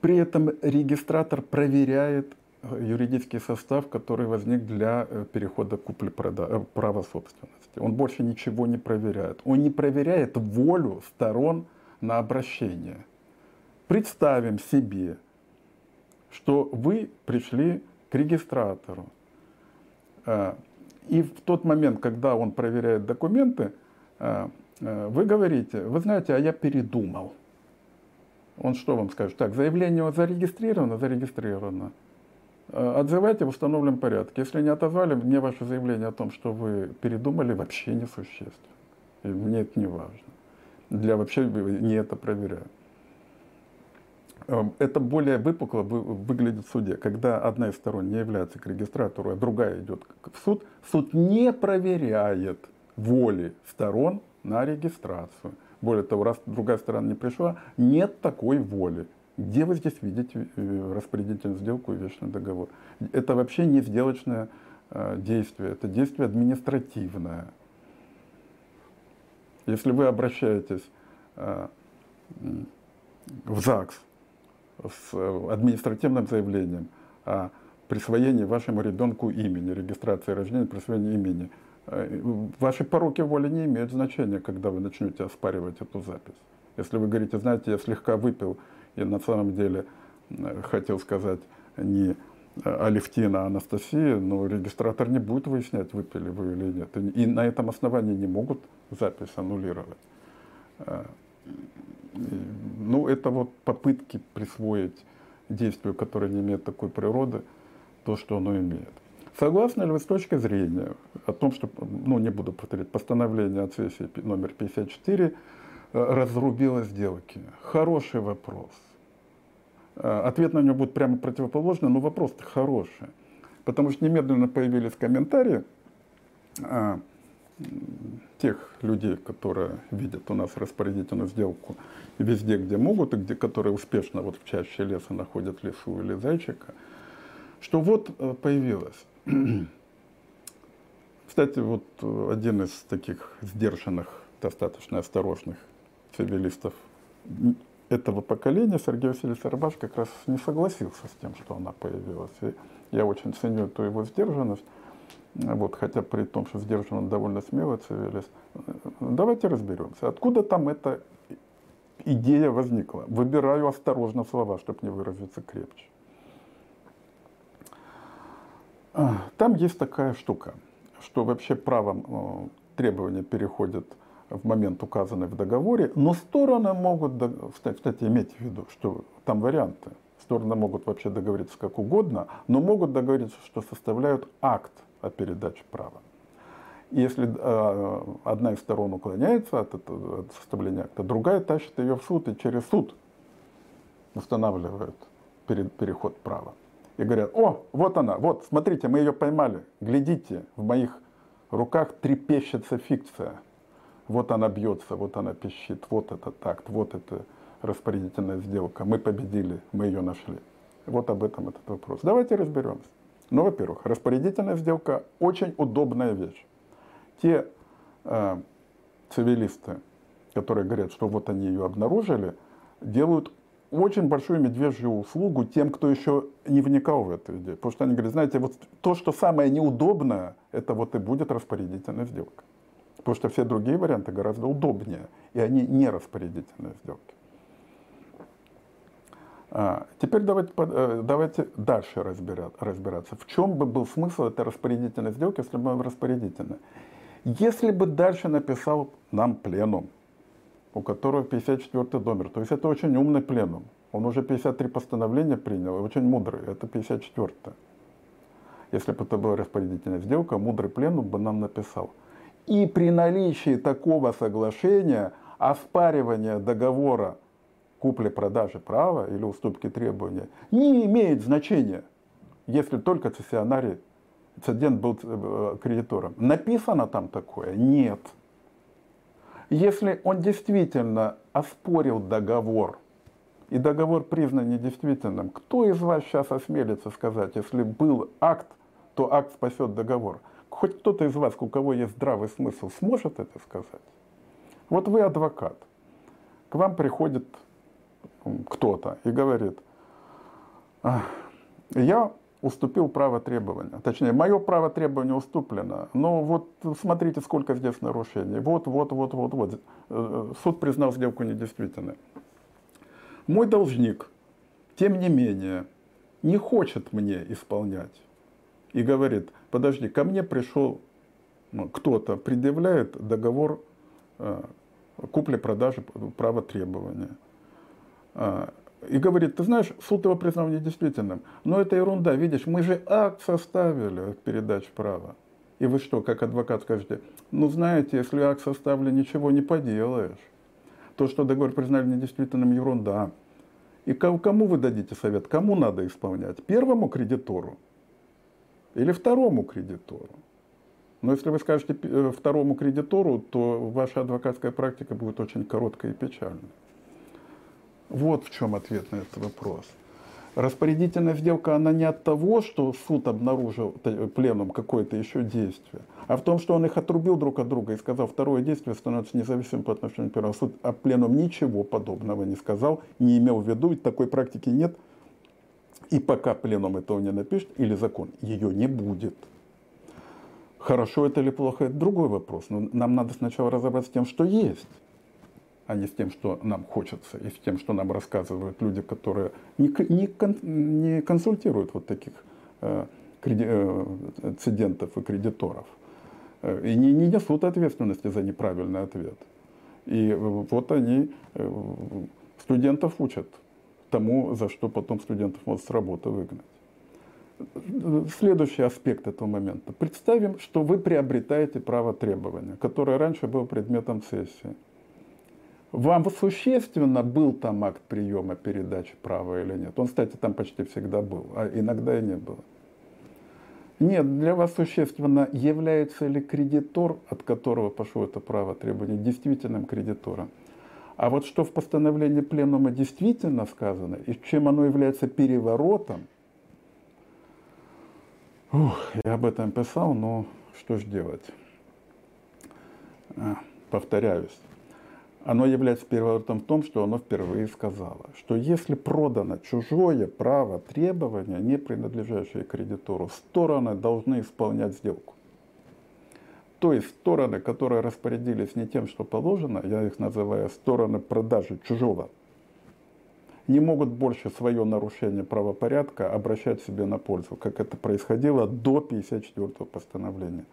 A: При этом регистратор проверяет юридический состав, который возник для э, перехода купли-права э, собственности. Он больше ничего не проверяет. Он не проверяет волю сторон на обращение. Представим себе, что вы пришли к регистратору, и в тот момент, когда он проверяет документы, э, э, вы говорите, вы знаете, а я передумал. Он что вам скажет? Так, заявление зарегистрировано, зарегистрировано. Э, отзывайте в установленном порядке. Если не отозвали, мне ваше заявление о том, что вы передумали, вообще не существенно. И мне это не важно. Для вообще не это проверяю. Эм, это более выпукло выглядит в суде. Когда одна из сторон не является к регистратору, а другая идет в суд, суд не проверяет воли сторон на регистрацию. Более того, раз другая сторона не пришла, нет такой воли. Где вы здесь видите э, распорядительную сделку и вечный договор? Это вообще не сделочное э, действие, это действие административное. Если вы обращаетесь э, в ЗАГС с административным заявлением о присвоении вашему ребенку имени, регистрации рождения, присвоении имени, ваши пороки воли не имеют значения, когда вы начнете оспаривать эту запись. Если вы говорите, знаете, я слегка выпил и на самом деле хотел сказать не Алевтина, а Анастасия, но регистратор не будет выяснять, выпили вы или нет. И на этом основании не могут запись аннулировать. Э, ну, это вот попытки присвоить действию, которое не имеет такой природы, то, что оно имеет. Согласны ли вы с точки зрения о том, что, ну, не буду повторять, постановление от сессии номер 54 э, разрубило сделки? Хороший вопрос. Э, ответ на него будет прямо противоположный, но вопрос-то хороший. Потому что немедленно появились комментарии а, тех людей, которые видят у нас распорядительную сделку везде, где могут, и где, которые успешно вот в чаще леса находят лесу или зайчика, что вот э, появилось. Кстати, вот один из таких сдержанных, достаточно осторожных цивилистов этого поколения Сергей Васильевич Арбаш как раз не согласился с тем, что она появилась. И я очень ценю эту его сдержанность, вот, хотя при том, что сдержан он довольно смелый цивилист. Давайте разберемся, откуда там эта идея возникла. Выбираю осторожно слова, чтобы не выразиться крепче. Там есть такая штука, что вообще правом э, требования переходят в момент, указанный в договоре, но стороны могут, кстати, иметь в виду, что там варианты. Стороны могут вообще договориться как угодно, но могут договориться, что составляют акт о передаче права. И если э, одна из сторон уклоняется от, этого, от составления акта, другая тащит ее в суд и через суд устанавливает перед, переход права. И говорят, о, вот она, вот, смотрите, мы ее поймали, глядите, в моих руках трепещется фикция – вот она бьется, вот она пищит, вот это такт, вот это распорядительная сделка. Мы победили, мы ее нашли. Вот об этом этот вопрос. Давайте разберемся. Ну, во-первых, распорядительная сделка очень удобная вещь. Те э, цивилисты, которые говорят, что вот они ее обнаружили, делают очень большую медвежью услугу тем, кто еще не вникал в эту идею. Потому что они говорят, знаете, вот то, что самое неудобное, это вот и будет распорядительная сделка. Потому что все другие варианты гораздо удобнее, и они не распорядительные сделки. А, теперь давайте, э, давайте дальше разбирать, разбираться. В чем бы был смысл этой распорядительной сделки, если бы она распорядительная? Если бы дальше написал нам пленум, у которого 54 номер, то есть это очень умный пленум. Он уже 53 постановления принял, очень мудрый, это 54 -е. Если бы это была распорядительная сделка, мудрый пленум бы нам написал – и при наличии такого соглашения оспаривание договора купли-продажи права или уступки требования не имеет значения, если только цессионарий, цедент был э, кредитором. Написано там такое? Нет. Если он действительно оспорил договор, и договор признан недействительным, кто из вас сейчас осмелится сказать, если был акт, то акт спасет договор? Хоть кто-то из вас, у кого есть здравый смысл, сможет это сказать? Вот вы адвокат. К вам приходит кто-то и говорит, я уступил право требования. Точнее, мое право требования уступлено. Но вот смотрите, сколько здесь нарушений. Вот, вот, вот, вот, вот. Э, суд признал сделку недействительной. Мой должник, тем не менее, не хочет мне исполнять и говорит, подожди, ко мне пришел ну, кто-то, предъявляет договор э, купли-продажи права требования. Э, и говорит, ты знаешь, суд его признал недействительным. Но это ерунда, видишь, мы же акт составили передачи права. И вы что, как адвокат скажете, ну знаете, если акт составлен, ничего не поделаешь. То, что договор признали недействительным, ерунда. И кому вы дадите совет? Кому надо исполнять? Первому кредитору или второму кредитору? Но если вы скажете э, второму кредитору, то ваша адвокатская практика будет очень короткой и печальной. Вот в чем ответ на этот вопрос. Распорядительная сделка, она не от того, что суд обнаружил пленум какое-то еще действие, а в том, что он их отрубил друг от друга и сказал, второе действие становится независимым по отношению к первому. Суд а пленум ничего подобного не сказал, не имел в виду, и такой практики нет. И пока пленум этого не напишет, или закон, ее не будет. Хорошо это или плохо, это другой вопрос. Но нам надо сначала разобраться с тем, что есть а не с тем, что нам хочется, и с тем, что нам рассказывают люди, которые не, не, не консультируют вот таких э, э, цидентов и кредиторов, э, и не, не несут ответственности за неправильный ответ. И вот они э, студентов учат тому, за что потом студентов могут с работы выгнать. Следующий аспект этого момента. Представим, что вы приобретаете право требования, которое раньше было предметом сессии. Вам существенно был там акт приема передачи права или нет? Он, кстати, там почти всегда был, а иногда и не было. Нет, для вас существенно, является ли кредитор, от которого пошло это право требования, действительным кредитором. А вот что в постановлении пленума действительно сказано, и чем оно является переворотом, ух, я об этом писал, но что ж делать? А, повторяюсь оно является переворотом в том, что оно впервые сказало, что если продано чужое право требования, не принадлежащее кредитору, стороны должны исполнять сделку. То есть стороны, которые распорядились не тем, что положено, я их называю стороны продажи чужого, не могут больше свое нарушение правопорядка обращать себе на пользу, как это происходило до 54 постановления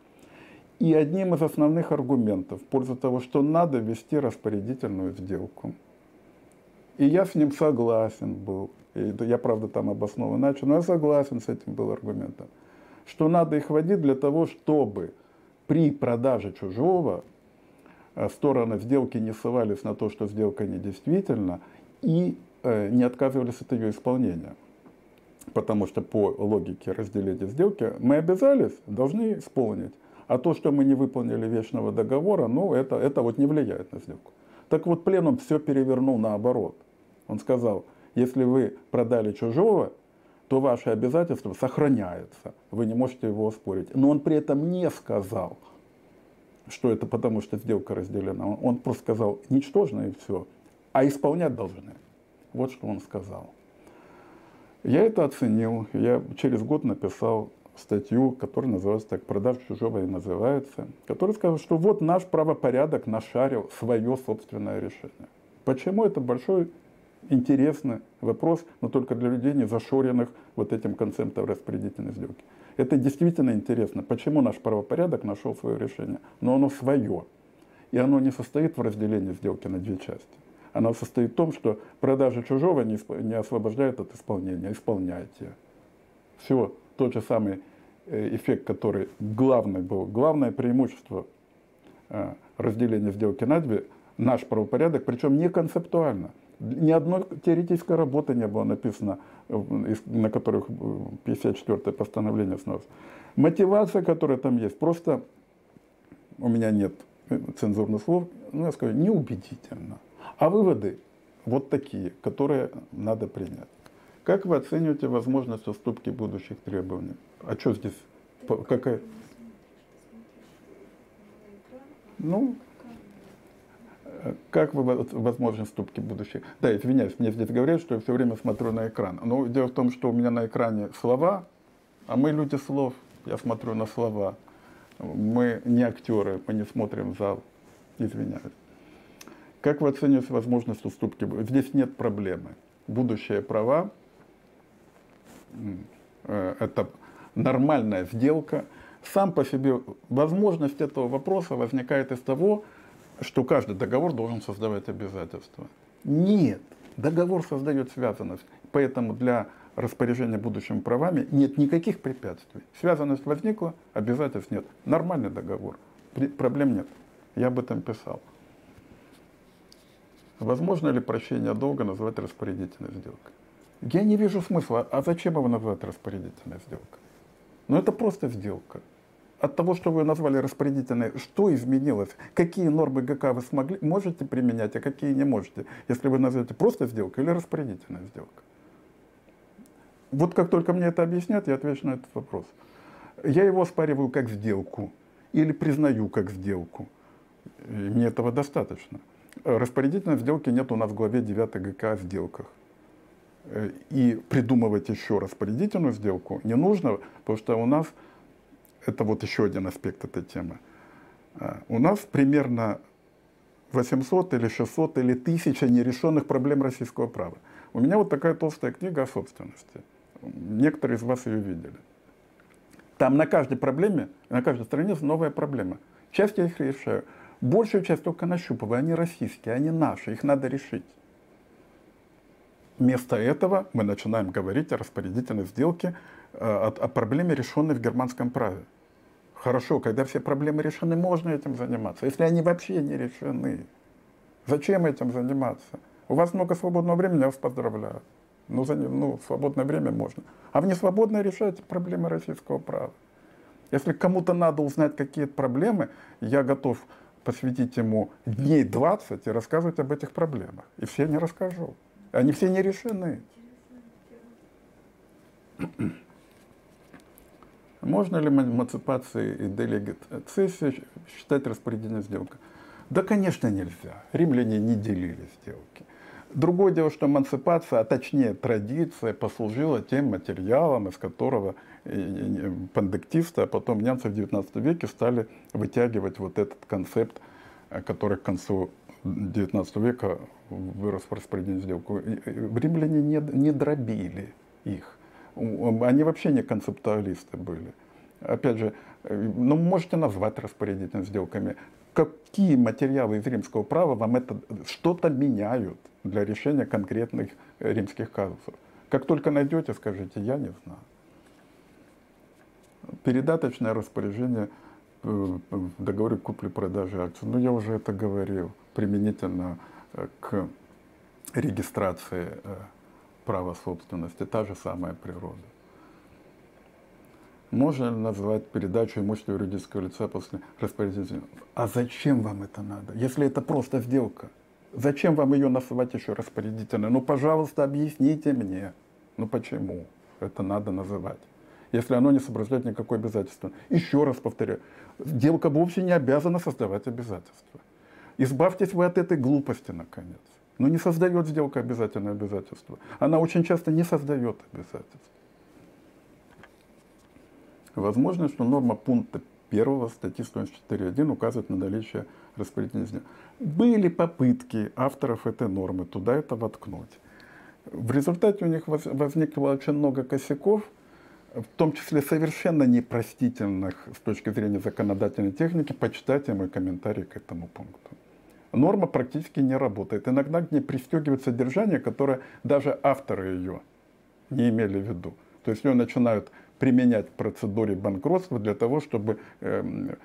A: и одним из основных аргументов в пользу того, что надо вести распорядительную сделку. И я с ним согласен был. И я, правда, там обоснованно начал, но я согласен с этим был аргументом. Что надо их вводить для того, чтобы при продаже чужого э, стороны сделки не ссылались на то, что сделка недействительна, и э, не отказывались от ее исполнения. Потому что по логике разделения сделки мы обязались, должны исполнить. А то, что мы не выполнили вечного договора, ну, это, это вот не влияет на сделку. Так вот, пленум все перевернул наоборот. Он сказал, если вы продали чужого, то ваше обязательство сохраняется. Вы не можете его оспорить. Но он при этом не сказал, что это потому, что сделка разделена. Он просто сказал, ничтожно и все. А исполнять должны. Вот что он сказал. Я это оценил. Я через год написал статью, которая называется так «Продажа чужого» и называется, которая сказала, что вот наш правопорядок нашарил свое собственное решение. Почему это большой интересный вопрос, но только для людей, не зашоренных вот этим концептом распорядительной сделки. Это действительно интересно, почему наш правопорядок нашел свое решение, но оно свое. И оно не состоит в разделении сделки на две части. Оно состоит в том, что продажа чужого не, освобождает от исполнения, исполняйте. Все, тот же самый э, эффект, который главный был, главное преимущество э, разделения сделки на две, наш правопорядок, причем не концептуально. Ни одной теоретической работы не было написано, э, на которых 54-е постановление сносится. Мотивация, которая там есть, просто у меня нет цензурных слов, ну, я скажу, неубедительно. А выводы вот такие, которые надо принять. Как вы оцениваете возможность уступки будущих требований? А что здесь? Какая? Ну, как вы возможность уступки будущих? Да, извиняюсь, мне здесь говорят, что я все время смотрю на экран. Но дело в том, что у меня на экране слова, а мы люди слов. Я смотрю на слова. Мы не актеры, мы не смотрим в зал. Извиняюсь. Как вы оцениваете возможность уступки? Здесь нет проблемы. Будущие права Э, это нормальная сделка. Сам по себе возможность этого вопроса возникает из того, что каждый договор должен создавать обязательства. Нет, договор создает связанность. Поэтому для распоряжения будущими правами нет никаких препятствий. Связанность возникла, обязательств нет. Нормальный договор, проблем нет. Я об этом писал. Возможно ли прощение долга назвать распорядительной сделкой? Я не вижу смысла. А зачем его называть распорядительной сделкой? Ну это просто сделка. От того, что вы назвали распорядительной, что изменилось? Какие нормы ГК вы смогли, можете применять, а какие не можете? Если вы назовете просто сделка или распорядительная сделка? Вот как только мне это объяснят, я отвечу на этот вопрос. Я его оспариваю как сделку или признаю как сделку. И мне этого достаточно. Распорядительной сделки нет у нас в главе 9 ГК о сделках. Э, и придумывать еще распорядительную сделку не нужно, потому что у нас, это вот еще один аспект этой темы, э, у нас примерно 800 или 600 или 1000 нерешенных проблем российского права. У меня вот такая толстая книга о собственности. Некоторые из вас ее видели. Там на каждой проблеме, на каждой странице новая проблема. Часть я их решаю. Большую часть только нащупываю. Они российские, они наши, их надо решить. Вместо этого мы начинаем говорить о распорядительной сделке, э, о, о проблеме, решенной в германском праве. Хорошо, когда все проблемы решены, можно этим заниматься. Если они вообще не решены, зачем этим заниматься? У вас много свободного времени, я вас поздравляю. Ну, за, ну, свободное время можно. А в несвободное решайте проблемы российского права. Если кому-то надо узнать какие-то проблемы, я готов посвятить ему дней 20 и рассказывать об этих проблемах. И все не расскажу. Они все не решены. Можно ли эмансипации и делегацию считать распорядительной сделкой? Да, конечно, нельзя. Римляне не делили сделки. Другое дело, что эмансипация, а точнее традиция, послужила тем материалом, из которого пандектисты, а потом немцы в XIX веке стали вытягивать вот этот концепт, э, который к концу XIX века вырос в распорядительную сделку. Римляне не, не дробили их. Они вообще не концептуалисты были. Опять же, э, ну, можете назвать распорядительными сделками. Какие материалы из римского права вам это что-то меняют для решения конкретных римских казусов? Как только найдете, скажите, я не знаю. Передаточное распоряжение э, в договоре купли-продажи акций. Ну, я уже это говорил применительно э, к регистрации права собственности, та же самая природа. Можно ли назвать передачу имущества юридического лица после распорядителя? А зачем вам это надо? Если это просто сделка, зачем вам ее называть еще распорядительной? Ну, пожалуйста, объясните мне. Ну, почему это надо называть? Если оно не соблюдает никакое обязательство. Еще раз повторяю, сделка вовсе не обязана создавать обязательства. Избавьтесь вы от этой глупости, наконец. Но не создает сделка обязательное обязательство. Она очень часто не создает обязательств. Возможно, что норма пункта 1 статьи 104.1 указывает на наличие распорядительной сделки. Были попытки авторов этой нормы туда это воткнуть. В результате у них возникло очень много косяков, в том числе совершенно непростительных с точки зрения законодательной техники. Почитайте мой комментарий к этому пункту норма практически не работает. Иногда к ней пристегивают содержание, которое даже авторы ее не имели в виду. То есть ее начинают применять в процедуре банкротства для того, чтобы э,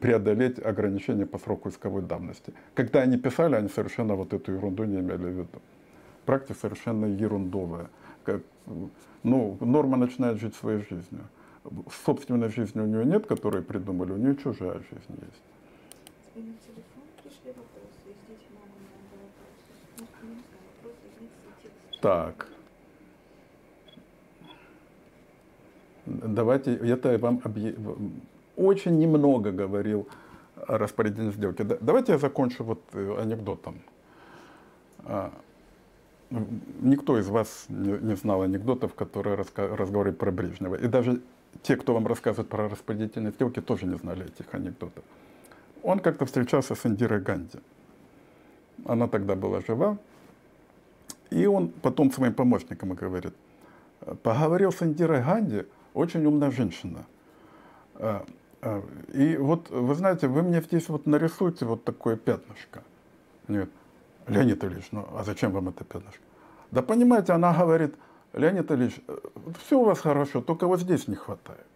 A: преодолеть ограничения по сроку исковой давности. Когда они писали, они совершенно вот эту ерунду не имели в виду. Практика совершенно ерундовая. Как, ну, норма начинает жить своей жизнью. Собственной жизни у нее нет, которую придумали, у нее чужая жизнь есть. Так. Давайте, это я вам объ... очень немного говорил о распорядительной сделке. Давайте я закончу вот э, анекдотом. А, никто из вас не, знал анекдотов, которые раска... разговаривают про Брежнева. И даже те, кто вам рассказывает про распорядительные сделки, тоже не знали этих анекдотов. Он как-то встречался с Индирой Ганди. Она тогда была жива, и он потом своим помощникам говорит, поговорил с Индирой Ганди, очень умная женщина. А, а, и вот, вы знаете, вы мне здесь вот нарисуйте вот такое пятнышко. Они говорят, Леонид Ильич, ну а зачем вам это пятнышко? Да понимаете, она говорит, Леонид Ильич, все у вас хорошо, только вот здесь не хватает.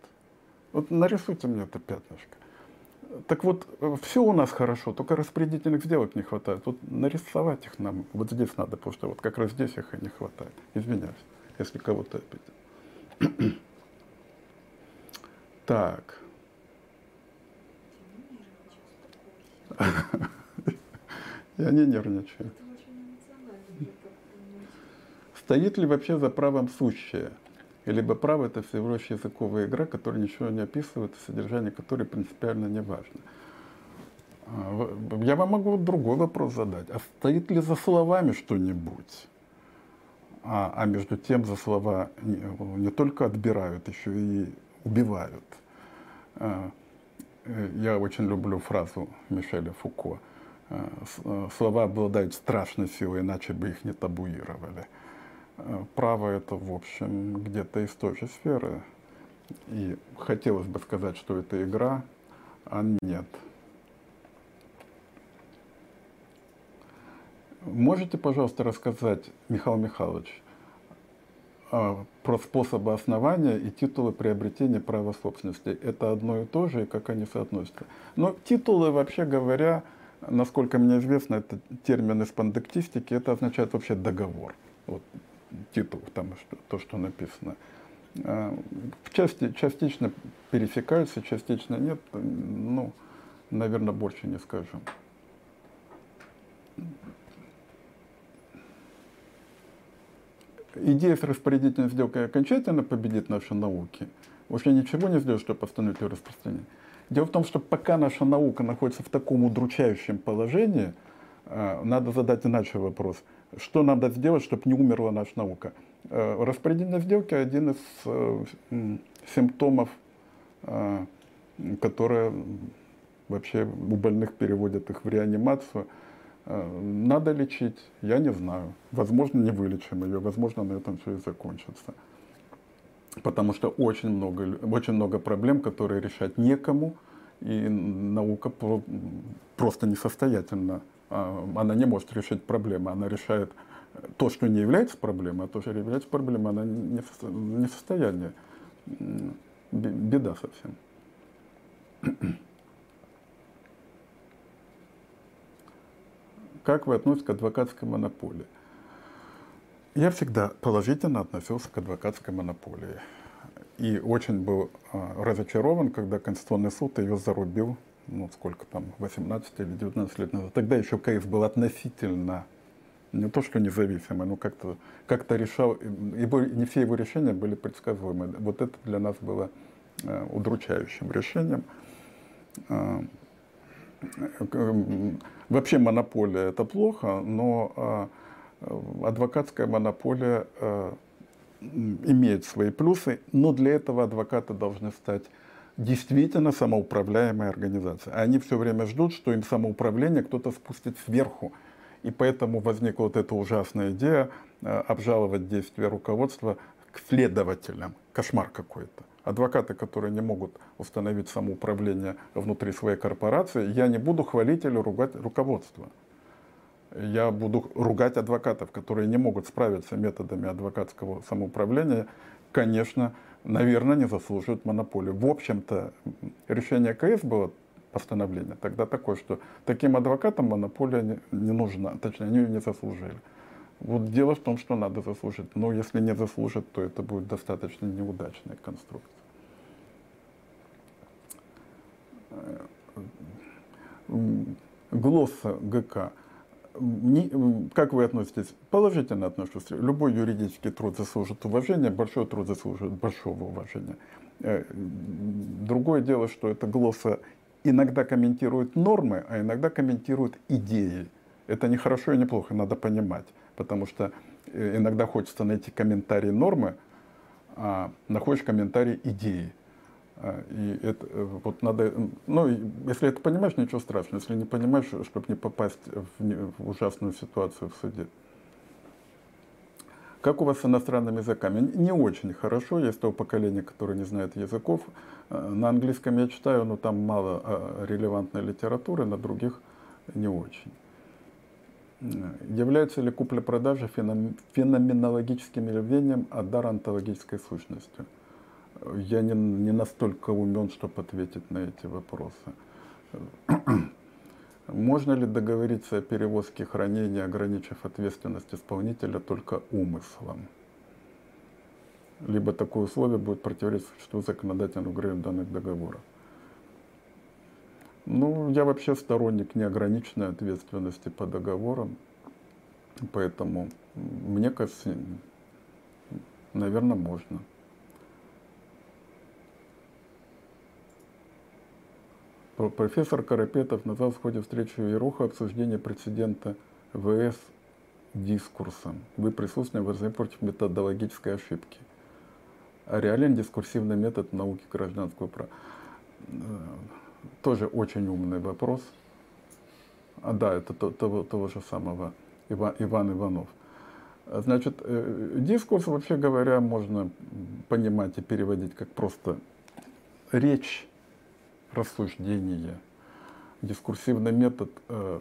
A: Вот нарисуйте мне это пятнышко. Так вот, все у нас хорошо, только распределительных сделок не хватает. Вот нарисовать их нам вот здесь надо, потому что вот как раз здесь их и не хватает. Извиняюсь, если кого-то обидел. Так. Я не нервничаю. Стоит ли вообще за правом сущее? Либо право это всего лишь языковая игра, которая ничего не описывает, содержание которой принципиально не важно. А, я вам могу другой вопрос задать. А стоит ли за словами что-нибудь? А, а между тем за слова не, не только отбирают, еще и убивают. А, э, я очень люблю фразу Мишеля Фуко. Э, слова обладают страшной силой, иначе бы их не табуировали. Право это, в общем, где-то из той же сферы. И хотелось бы сказать, что это игра, а нет. Можете, пожалуйста, рассказать, Михаил Михайлович, а, про способы основания и титулы приобретения права собственности. Это одно и то же, и как они соотносятся. Но титулы, вообще говоря, насколько мне известно, это термин из пандектистики, это означает вообще договор. Вот титул, там что, то, что написано. А, в части, частично пересекаются, частично нет. Ну, наверное, больше не скажем. идея с распорядительной сделкой окончательно победит наши науки, уже ничего не сделать, чтобы остановить ее распространение. Дело в том, что пока наша наука находится в таком удручающем положении, э, надо задать иначе вопрос. Что надо сделать, чтобы не умерла наша наука? Э, распорядительная сделка один из э, симптомов, которые вообще у больных переводят их в реанимацию – Э, надо лечить, я не знаю. Возможно, не вылечим ее, возможно, на этом все и закончится. Потому что очень много, очень много проблем, которые решать некому, и наука просто несостоятельна. А, она не может решить проблемы, она решает то, что не является проблемой, а то, что является проблемой, она не в состоянии. Беда совсем. Как вы относитесь к адвокатской монополии? Я всегда положительно относился к адвокатской монополии. И очень был а, разочарован, когда Конституционный суд ее зарубил, ну, сколько там, 18 или 19 лет назад. Тогда еще КС был относительно, не то что независимый, но как-то как решал, и не все его решения были предсказуемы. Вот это для нас было а, удручающим решением. А, Вообще монополия это плохо, но а, адвокатская монополия имеет свои плюсы, но для этого адвокаты должны стать действительно самоуправляемой организацией. Они все время ждут, что им самоуправление кто-то спустит сверху. И поэтому возникла вот эта ужасная идея а, обжаловать действия руководства к следователям. Кошмар какой-то адвокаты, которые не могут установить самоуправление внутри своей корпорации, я не буду хвалить или ругать руководство. Я буду ругать адвокатов, которые не могут справиться методами адвокатского самоуправления. Конечно, наверное, не заслуживают монополию. В общем-то, решение КС было постановление тогда такое, что таким адвокатам монополия не, не нужна, точнее, они ее не заслужили. Вот дело в том, что надо заслужить. Но если не заслужит, то это будет достаточно неудачная конструкция. Глосса ГК. Не, как вы относитесь? Положительно отношусь. Любой юридический труд заслужит уважения, большой труд заслуживает большого уважения. Э, другое дело, что эта глосса иногда комментирует нормы, а иногда комментирует идеи. Это не хорошо и не плохо, надо понимать потому что э, иногда хочется найти комментарий нормы, а находишь комментарий идеи. А, и это э, вот надо, ну, если это понимаешь, ничего страшного. Если не понимаешь, чтобы не попасть в, в ужасную ситуацию в суде. Как у вас с иностранными языками? Не очень хорошо. Есть то поколение, которое не знает языков. Э, на английском я читаю, но там мало а, релевантной литературы, на других не очень. Является ли купля-продажа феноменологическим явлением, а дар онтологической сущностью? Я не, не настолько умен, чтобы ответить на эти вопросы. Можно ли договориться о перевозке хранения, ограничив ответственность исполнителя только умыслом? Либо такое условие будет противоречить существу законодательного угрозы данных договоров. Ну, я вообще сторонник неограниченной ответственности по договорам, поэтому мне кажется, наверное, можно. Профессор Карапетов назвал в ходе встречи Еруха обсуждение прецедента ВС дискурсом. Вы присутствовали в против методологической ошибки. А реален дискурсивный метод науки гражданского права. Тоже очень умный вопрос. А да, это то, того, того же самого Иван, Иван Иванов. Значит, э, дискурс, вообще говоря, можно понимать и переводить как просто речь, рассуждение. Дискурсивный метод э,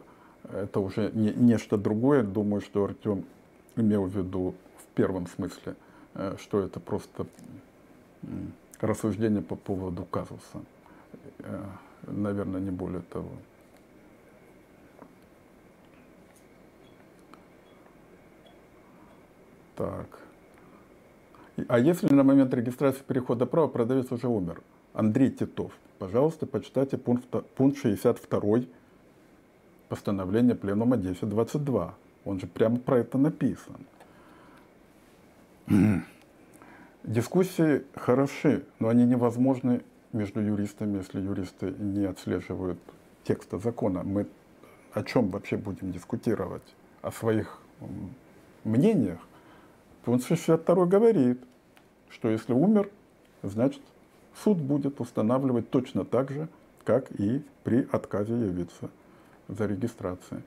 A: это уже не, нечто другое. Думаю, что Артем имел в виду в первом смысле, э, что это просто рассуждение по поводу казуса. Наверное, не более того. Так. А если на момент регистрации перехода права продавец уже умер? Андрей Титов, пожалуйста, почитайте пункт, пункт 62 постановления Пленума 1022. Он же прямо про это написан. Дискуссии хороши, но они невозможны между юристами, если юристы не отслеживают текста закона. Мы о чем вообще будем дискутировать? О своих мнениях? Пункт 62 говорит, что если умер, значит суд будет устанавливать точно так же, как и при отказе явиться за регистрацией.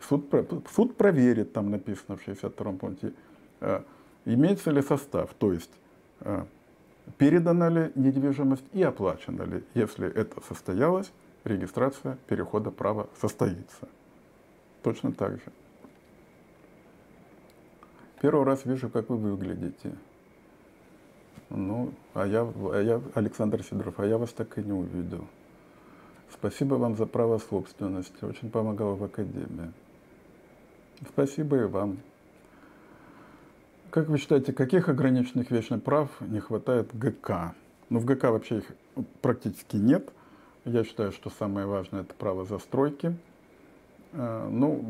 A: Суд, суд проверит, там написано в 62 пункте, э, имеется ли состав, то есть э, передана ли недвижимость и оплачена ли. Если это состоялось, регистрация перехода права состоится. Точно так же. Первый раз вижу, как вы выглядите. Ну, а я, а я, Александр Сидоров, а я вас так и не увидел. Спасибо вам за право собственности. Очень помогал в академии. Спасибо и вам. Как вы считаете, каких ограниченных вечных прав не хватает ГК? Ну, в ГК вообще их практически нет. Я считаю, что самое важное – это право застройки – ну,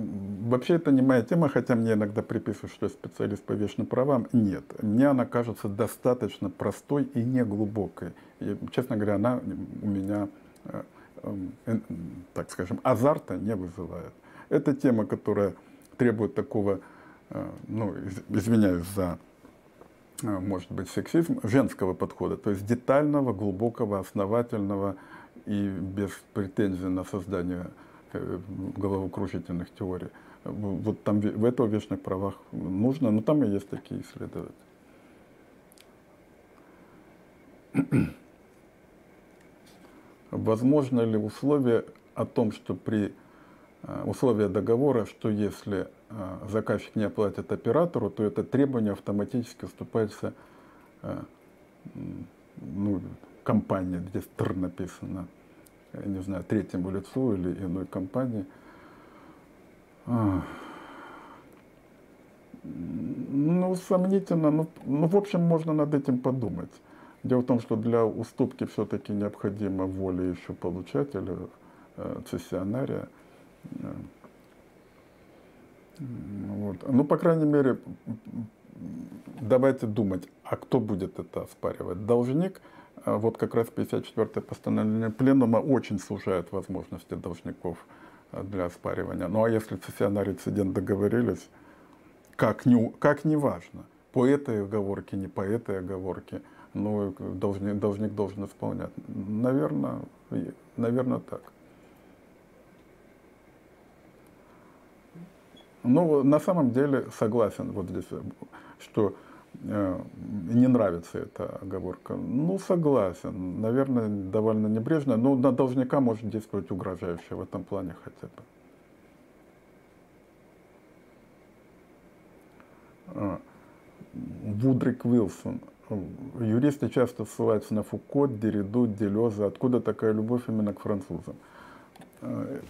A: вообще это не моя тема, хотя мне иногда приписывают, что я специалист по вечным правам. Нет, мне она кажется достаточно простой и неглубокой. И, честно говоря, она у меня, э, э, так скажем, азарта не вызывает. Это тема, которая требует такого, ну, извиняюсь за, может быть, сексизм, женского подхода, то есть детального, глубокого, основательного и без претензий на создание Э, головокружительных теорий. Вот там в это в вечных правах нужно, но там и есть такие исследователи. Возможно ли условие о том, что при э, условия договора, что если э, заказчик не оплатит оператору, то это требование автоматически уступается ну, компании, здесь ТР написано, я не знаю, третьему лицу или иной компании. Ну, сомнительно, ну, ну, в общем, можно над этим подумать. Дело в том, что для уступки все-таки необходима воля еще получателя, э, цессионария. Вот. Ну, по крайней мере, давайте думать, а кто будет это оспаривать? Должник – а вот как раз 54-е постановление Пленума очень сужает возможности должников э, для оспаривания. Ну а если цессионар и рецидент договорились, как не, как не важно, по этой оговорке, не по этой оговорке, ну, должник, должник должен исполнять. Наверное, наверное так. Ну, на самом деле согласен вот здесь, что Э, не нравится эта оговорка. Ну, согласен. Наверное, довольно небрежно, но на должника может действовать угрожающе в этом плане хотя бы. А, Вудрик Уилсон. Юристы часто ссылаются на Фуко, Дериду, Делеза. Откуда такая любовь именно к французам? Э,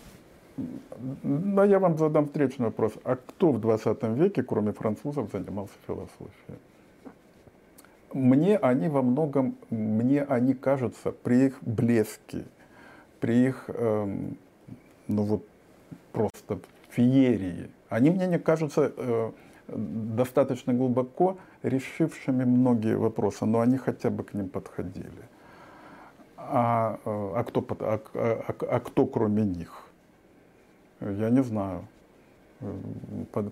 A: да, я вам задам встречный вопрос. А кто в 20 веке, кроме французов, занимался философией? Мне они во многом, мне они кажутся при их блеске, при их, эм, ну вот, просто феерии. Они мне не кажутся э, достаточно глубоко решившими многие вопросы, но они хотя бы к ним подходили. А, э, а, кто, а, а, а кто кроме них? Я не знаю.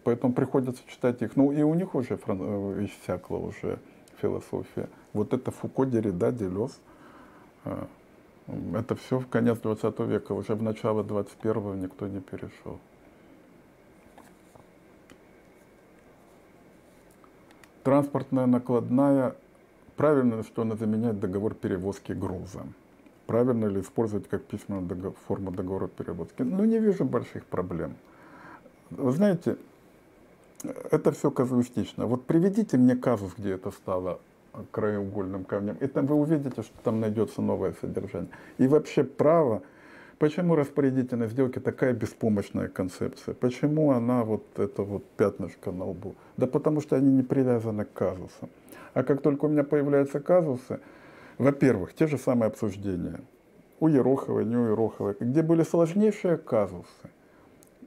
A: Поэтому приходится читать их. Ну и у них уже э, иссякла уже философия. Вот это Фуко, Деррида, Делес. Э, это все в конец 20 века. Уже в начало 21-го никто не перешел. Транспортная накладная. Правильно ли, что она заменяет договор перевозки груза? Правильно ли использовать как письменную договор, форму договора перевозки? Ну, не вижу больших проблем. Вы знаете, это все казуистично. Вот приведите мне казус, где это стало краеугольным камнем, и там вы увидите, что там найдется новое содержание. И вообще право, почему распорядительной сделки такая беспомощная концепция? Почему она вот это вот пятнышко на лбу? Да потому что они не привязаны к казусам. А как только у меня появляются казусы, во-первых, те же самые обсуждения у Ероховой, не у Ероховой, где были сложнейшие казусы,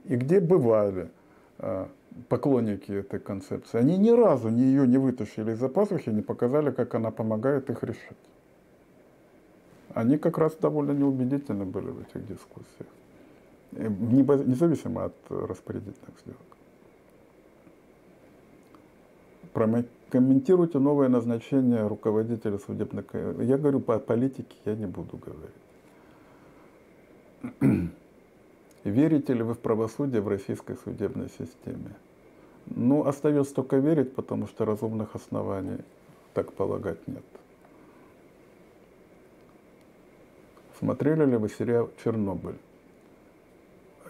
A: и где бывали а, поклонники этой концепции, они ни разу ни ее не вытащили из-за пазухи, не показали, как она помогает их решить. Они как раз довольно неубедительны были в этих дискуссиях, независимо от распорядительных сделок. Прокомментируйте новое назначение руководителя судебной... Я говорю по политике, я не буду говорить. Верите ли вы в правосудие в российской судебной системе? Ну, остается только верить, потому что разумных оснований так полагать нет. Смотрели ли вы сериал «Чернобыль»?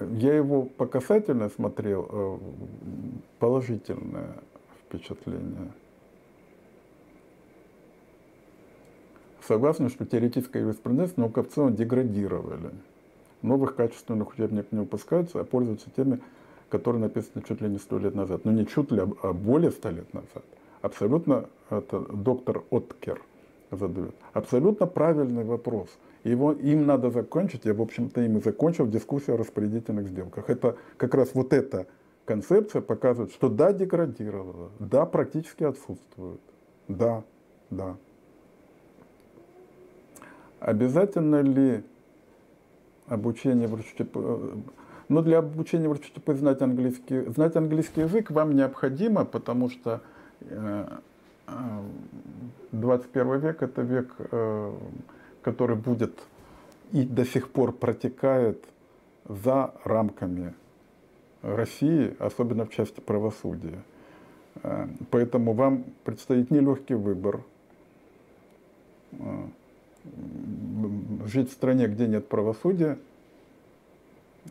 A: Я его по касательно смотрел, э, положительное впечатление. Согласны, что теоретическая юриспруденция целом деградировали новых качественных учебников не выпускаются, а пользуются теми, которые написаны чуть ли не сто лет назад. Ну не чуть ли, а более ста лет назад. Абсолютно это доктор Откер задает. Абсолютно правильный вопрос. Его, им надо закончить, я, в общем-то, им и закончил дискуссию о распорядительных сделках. Это как раз вот эта концепция показывает, что да, деградировала, да, практически отсутствует. Да, да. Обязательно ли обучение врачу но для обучения врачу знать английский, знать английский язык вам необходимо, потому что 21 э, век это век, э, который будет и до сих пор протекает за рамками России, особенно в части правосудия. Э, поэтому вам предстоит нелегкий выбор жить в стране, где нет правосудия,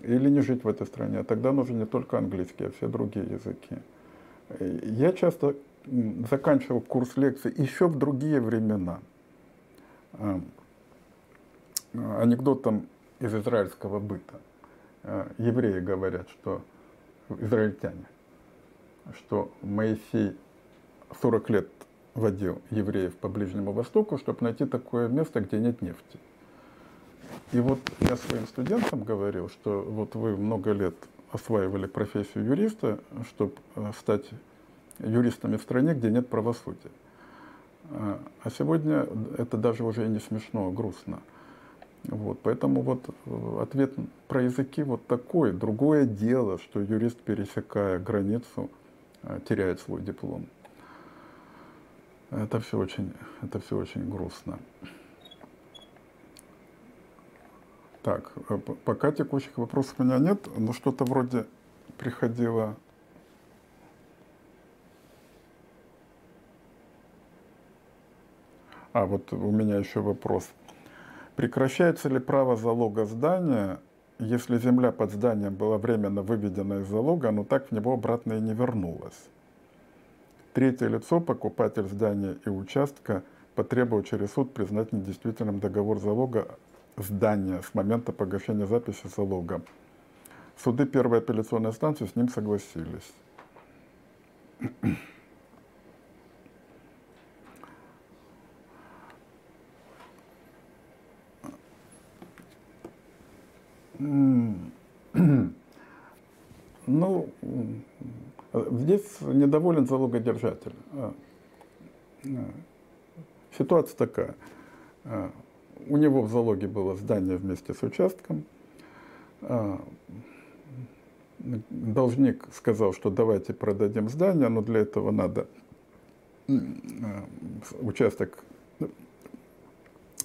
A: или не жить в этой стране. А тогда нужен не только английский, а все другие языки. Я часто заканчивал курс лекций еще в другие времена. А, анекдотом из израильского быта. А, евреи говорят, что израильтяне, что Моисей 40 лет водил евреев по Ближнему Востоку, чтобы найти такое место, где нет нефти. И вот я своим студентам говорил, что вот вы много лет осваивали профессию юриста, чтобы э, стать юристами в стране, где нет правосудия. А, а сегодня это даже уже не смешно, а грустно. Вот, поэтому вот э, ответ про языки вот такой. Другое дело, что юрист, пересекая границу, э, теряет свой диплом. Это все очень, это все очень грустно. Так, э, пока текущих вопросов у меня нет, но что-то вроде приходило. А, вот у меня еще вопрос. Прекращается ли право залога здания, если земля под зданием была временно выведена из залога, но так в него обратно и не вернулась? Третье лицо, покупатель здания и участка, потребовал через суд признать недействительным договор залога здания с момента погашения записи залога. Суды первой апелляционной инстанции с ним согласились. Ну, здесь недоволен залогодержатель. А, а, ситуация такая. А, у него в залоге было здание вместе с участком. Должник сказал, что давайте продадим здание, но для этого надо участок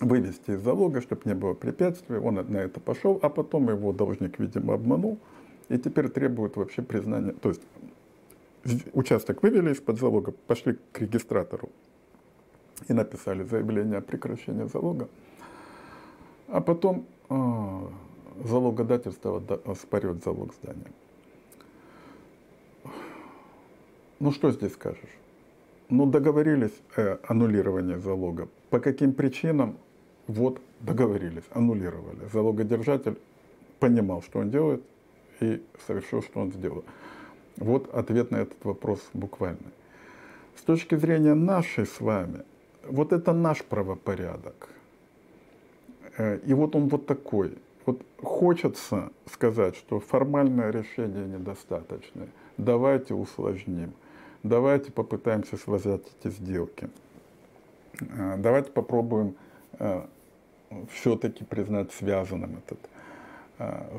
A: вывести из залога, чтобы не было препятствий. Он на это пошел, а потом его должник, видимо, обманул и теперь требует вообще признания. То есть участок вывели из-под залога, пошли к регистратору и написали заявление о прекращении залога. А потом э, залогодательство спорет залог здания. Ну что здесь скажешь? Ну договорились э, аннулирование залога. По каким причинам? Вот договорились, аннулировали. Залогодержатель понимал, что он делает, и совершил, что он сделал. Вот ответ на этот вопрос буквально. С точки зрения нашей с вами, вот это наш правопорядок. Э, и вот он вот такой. Вот хочется сказать, что формальное решение недостаточное. Давайте усложним. Давайте попытаемся связать эти сделки. Э, давайте попробуем э, все-таки признать связанным этот.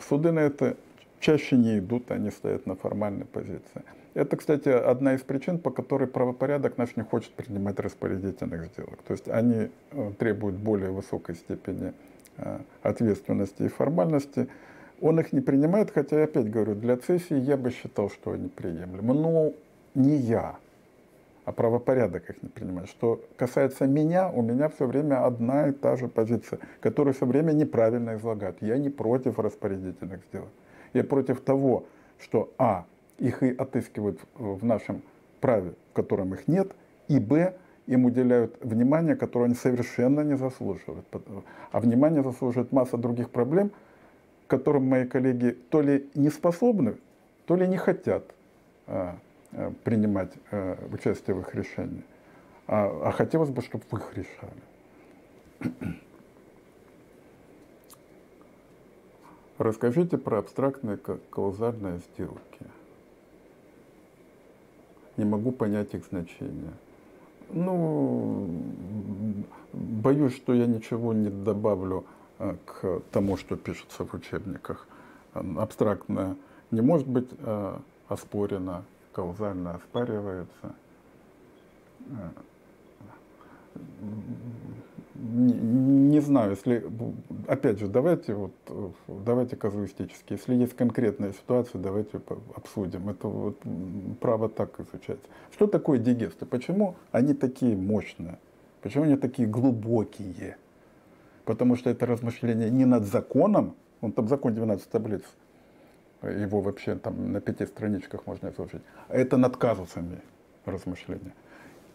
A: Суды на это чаще не идут, они стоят на формальной позиции. Это, кстати, одна из причин, по которой правопорядок наш не хочет принимать распорядительных сделок. То есть они э, требуют более высокой степени э, ответственности и формальности. Он их не принимает, хотя, я опять говорю, для цессии я бы считал, что они приемлемы. Но не я, а правопорядок их не принимает. Что касается меня, у меня все время одна и та же позиция, которую все время неправильно излагают. Я не против распорядительных сделок. Я против того, что а. их и отыскивают в нашем праве, в котором их нет, и б. им уделяют внимание, которое они совершенно не заслуживают. А внимание заслуживает масса других проблем, которым мои коллеги то ли не способны, то ли не хотят а, а, принимать а, участие в их решении. А хотелось бы, чтобы вы их решали. Расскажите про абстрактные каузальные сделки. Не могу понять их значение. Ну, боюсь, что я ничего не добавлю э, к тому, что пишется в учебниках. Абстрактное не может быть э, оспорено, каузально оспаривается э, не, не знаю, если, опять же, давайте вот, давайте казуистически, если есть конкретная ситуация, давайте обсудим. Это вот право так изучать. Что такое дигесты? Почему они такие мощные? Почему они такие глубокие? Потому что это размышление не над законом, он там закон 12 таблиц, его вообще там на пяти страничках можно изложить, а это над казусами размышления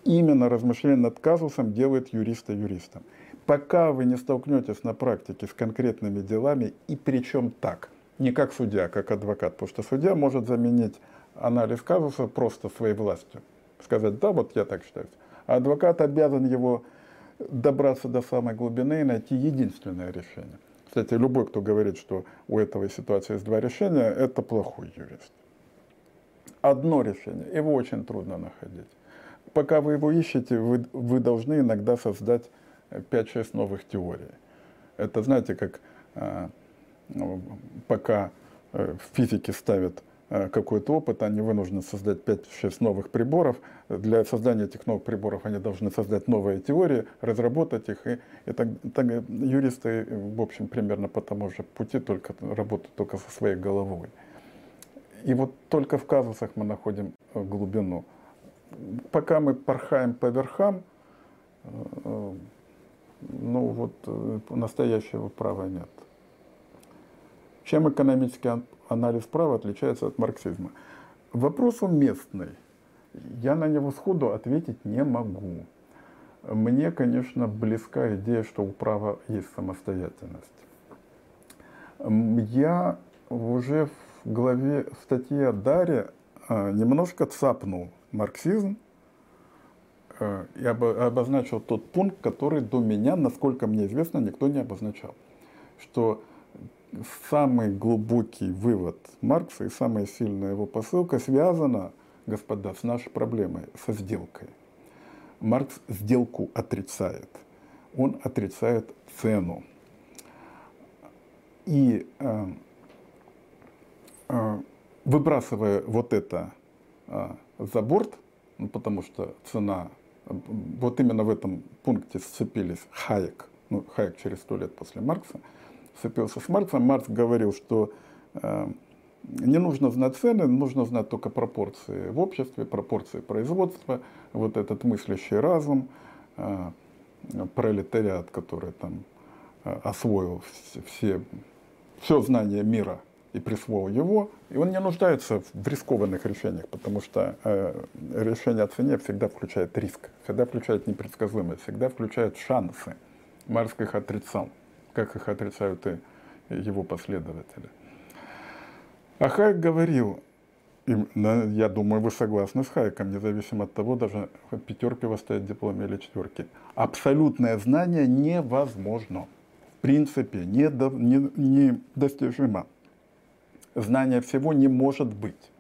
A: именно размышление над казусом делает юриста юристом. Пока вы не столкнетесь на практике с конкретными делами, и причем так, не как судья, а как адвокат, потому что судья может заменить анализ казуса просто своей властью. Сказать, да, вот я так считаю. А адвокат обязан его добраться до самой глубины и найти единственное решение. Кстати, любой, кто говорит, что у этого ситуации есть два решения, это плохой юрист. Одно решение, его очень трудно находить пока вы его ищете, вы, вы должны иногда создать 5-6 новых теорий. Это, знаете, как э, пока э, в физике ставят э, какой-то опыт, они вынуждены создать 5-6 новых приборов. Для создания этих новых приборов они должны создать новые теории, разработать их. И, и так, так, юристы, в общем, примерно по тому же пути, только работают только со своей головой. И вот только в казусах мы находим глубину пока мы порхаем по верхам, ну вот э, настоящего права нет. Чем экономический анализ права отличается от марксизма? Вопрос уместный. Я на него сходу ответить не могу. мне, конечно, близка идея, что у права есть самостоятельность. Я уже в главе в статье о Даре а, немножко цапнул марксизм а, и обозначил тот пункт, который до меня, насколько мне известно, никто не обозначал. Что самый глубокий вывод Маркса и самая сильная его посылка связана, господа, с нашей проблемой, со сделкой. Маркс сделку отрицает. Он отрицает цену. И э, э, выбрасывая вот это э, за борт, ну, потому что цена, вот именно в этом пункте сцепились Хайек, ну, Хайек через сто лет после Маркса, сцепился с Марксом. Маркс говорил, что э, не нужно знать цены, нужно знать только пропорции в обществе, пропорции производства, вот этот мыслящий разум, э, пролетариат, который там э, освоил все, все знание мира и присвоил его, и он не нуждается в рискованных решениях, потому что э, решение о цене всегда включает риск, всегда включает непредсказуемость, всегда включает шансы. Маркс их отрицал, как их отрицают и его последователи. А Хайек говорил, и, я думаю, вы согласны с Хайком, независимо от того, даже пятерки у вас стоят в дипломе или четверки. Абсолютное знание невозможно. В принципе, недостижимо. Не, не Знание всего не может быть.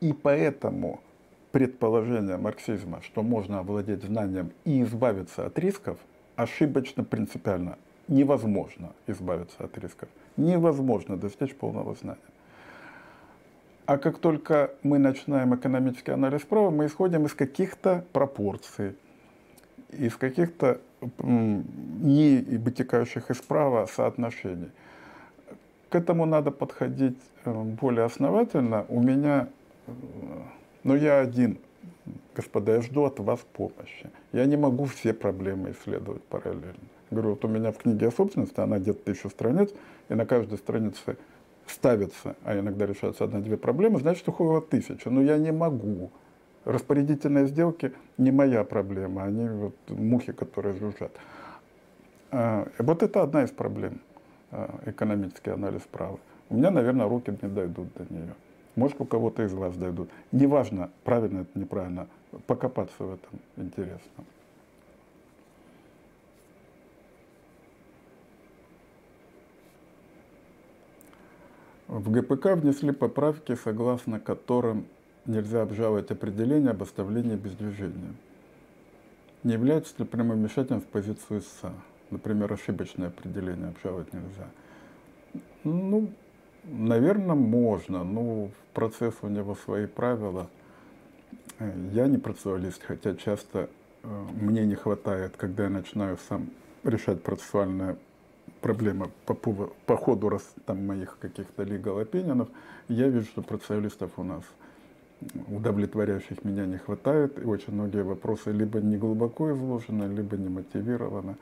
A: И поэтому предположение марксизма, что можно овладеть знанием и избавиться от рисков, ошибочно принципиально. Невозможно избавиться от рисков. Невозможно достичь полного знания. А как только мы начинаем экономический анализ права, мы исходим из каких-то пропорций, из каких-то не вытекающих из права соотношений. К этому надо подходить э, более основательно. У меня, э, но я один, господа, я жду от вас помощи. Я не могу все проблемы исследовать параллельно. Говорю, вот у меня в книге о собственности, она где-то тысячу страниц, и на каждой странице ставится, а иногда решаются одна-две проблемы, значит, уходило тысяча. Но я не могу. Распорядительные сделки не моя проблема, они вот мухи, которые жужжат. А, вот это одна из проблем, экономический анализ права. У меня, наверное, руки не дойдут до нее. Может, у кого-то из вас дойдут. Неважно, правильно это, неправильно, покопаться в этом интересно. В ГПК внесли поправки, согласно которым нельзя обжаловать определение об оставлении без движения. Не является ли прямым вмешательством в позицию ИСА? Например, ошибочное определение обжаловать нельзя. Ну, наверное, можно, но процесс у него свои правила. Я не процессуалист, хотя часто э, мне не хватает, когда я начинаю сам решать процессуальное проблема по, по, по ходу раз, там, моих каких-то legal opinions, я вижу, что процессуалистов у нас удовлетворяющих меня не хватает, и очень многие вопросы либо не глубоко изложены, либо не мотивированы.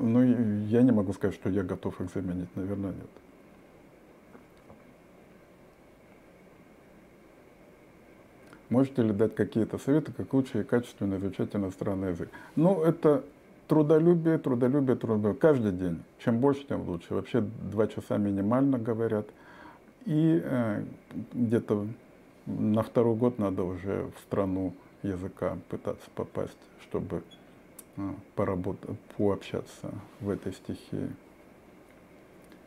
A: Но я не могу сказать, что я готов их заменить, наверное, нет. Можете ли дать какие-то советы, как лучше и качественно изучать иностранный язык? Ну, это трудолюбие, трудолюбие, трудолюбие. Каждый день. Чем больше, тем лучше. Вообще два часа минимально говорят. И э, где-то на второй год надо уже в страну языка пытаться попасть, чтобы поработать, пообщаться в этой стихии.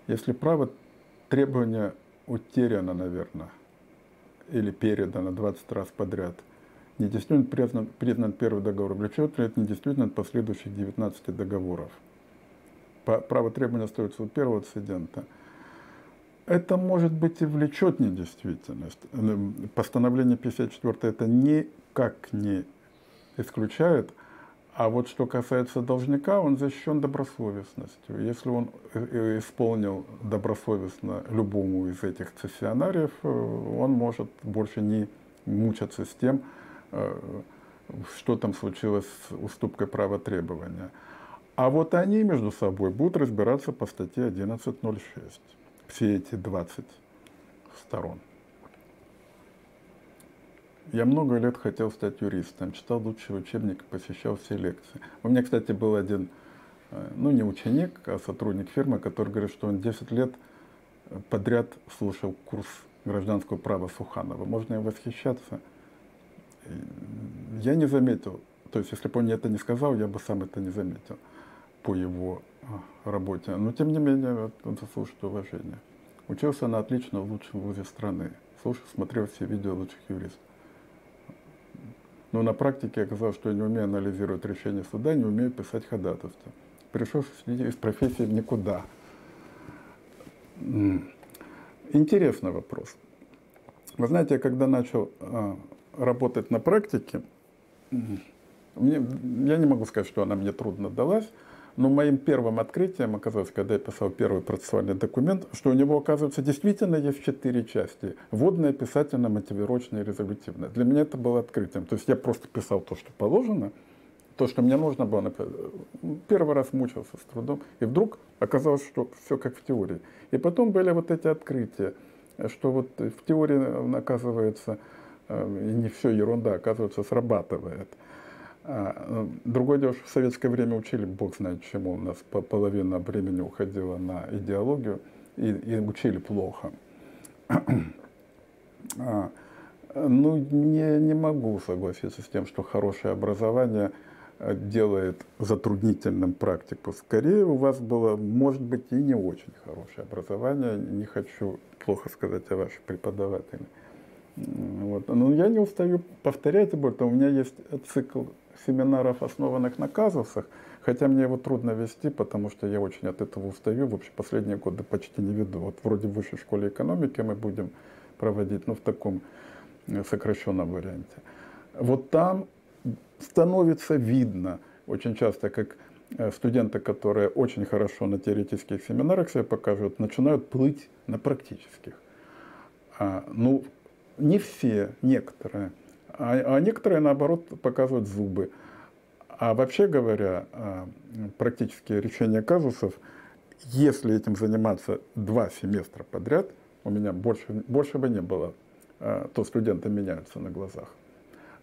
A: Если право требования утеряно, наверное, или передано 20 раз подряд – недействителен признан, признан первый договор, влечет ли это недействительно от последующих 19 договоров. Право требования остается у первого цедента. Это может быть и влечет недействительность. Постановление 54 это никак не исключает, а вот что касается должника, он защищен добросовестностью. Если он э, э, исполнил добросовестно любому из этих цессионариев, э, он может больше не мучаться с тем, что там случилось с уступкой права требования. А вот они между собой будут разбираться по статье 11.06. Все эти 20 сторон. Я много лет хотел стать юристом, читал лучшие учебники, посещал все лекции. У меня, кстати, был один, э, ну не ученик, а сотрудник фирмы, который говорит, что он 10 лет подряд слушал курс гражданского права Суханова. Можно им восхищаться. Я не заметил, то есть если бы он мне это не сказал, я бы сам это не заметил по его а, работе. Но тем не менее, он заслуживает уважения. Учился на отлично в лучшем вузе страны. Слушал, смотрел все видео лучших юристов. Но на практике оказалось, что я не умею анализировать решения суда, не умею писать ходатайство. Пришел из профессии никуда. Интересный вопрос. Вы знаете, я когда начал а, работать на практике, мне, я не могу сказать, что она мне трудно далась, но моим первым открытием оказалось, когда я писал первый процессуальный документ, что у него, оказывается, действительно есть четыре части. Вводная, писательная, мотивировочная и резолютивная. Для меня это было открытием. То есть я просто писал то, что положено, то, что мне нужно было. Первый раз мучился с трудом, и вдруг оказалось, что все как в теории. И потом были вот эти открытия, что вот в теории, оказывается, э, не все ерунда, оказывается, срабатывает. А, ну, другое дело, что в советское время учили, бог знает чему, у нас половина времени уходила на идеологию, и, и учили плохо. а, ну, не, не могу согласиться с тем, что хорошее образование э, делает затруднительным практику. Скорее, у вас было, может быть, и не очень хорошее образование. Не хочу плохо сказать о ваших преподавателях. Вот. Но я не устаю повторять об этом. У меня есть цикл семинаров, основанных на казусах, хотя мне его трудно вести, потому что я очень от этого устаю. В общем, последние годы почти не веду. Вот вроде в высшей школе экономики мы будем проводить, но в таком э, сокращенном варианте. Вот там становится видно очень часто, как э, студенты, которые очень хорошо на теоретических семинарах себя покажут, начинают плыть на практических. А, ну, не все, некоторые. А, а некоторые, наоборот, показывают зубы. А вообще говоря, а, практические решения казусов, если этим заниматься два семестра подряд, у меня больше, больше бы не было, а, то студенты меняются на глазах.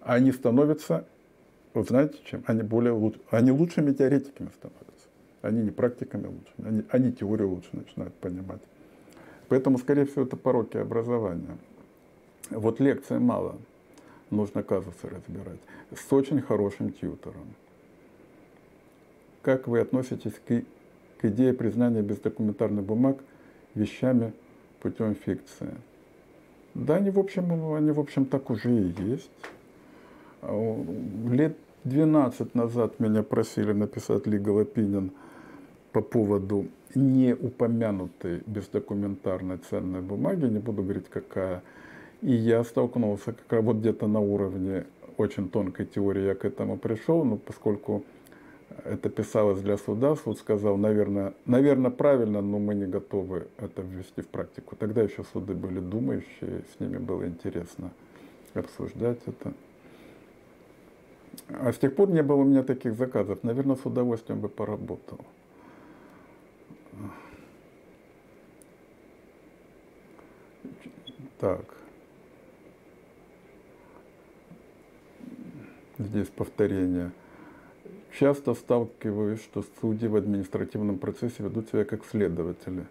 A: Они становятся, вот знаете чем, они, более, они лучшими теоретиками становятся. Они не практиками лучшими, они, они теорию лучше начинают понимать. Поэтому, скорее всего, это пороки образования. Вот лекции мало нужно казусы разбирать, с очень хорошим тьютором. Как вы относитесь к, к идее признания бездокументарных бумаг вещами путем фикции? Да, они в общем, они в общем так уже и есть. А лет 12 назад меня просили написать legal opinion по поводу не упомянутой бездокументарной ценной бумаги, не буду говорить какая, и я столкнулся как раз вот где-то на уровне очень тонкой теории я к этому пришел, но поскольку это писалось для суда, суд сказал, наверное, наверное, правильно, но мы не готовы это ввести в практику. Тогда еще суды были думающие, с ними было интересно обсуждать это. А с тех пор не было у меня таких заказов. Наверное, с удовольствием бы поработал. Так. Здесь повторение. Часто сталкиваюсь, что судьи в административном процессе ведут себя как следователи.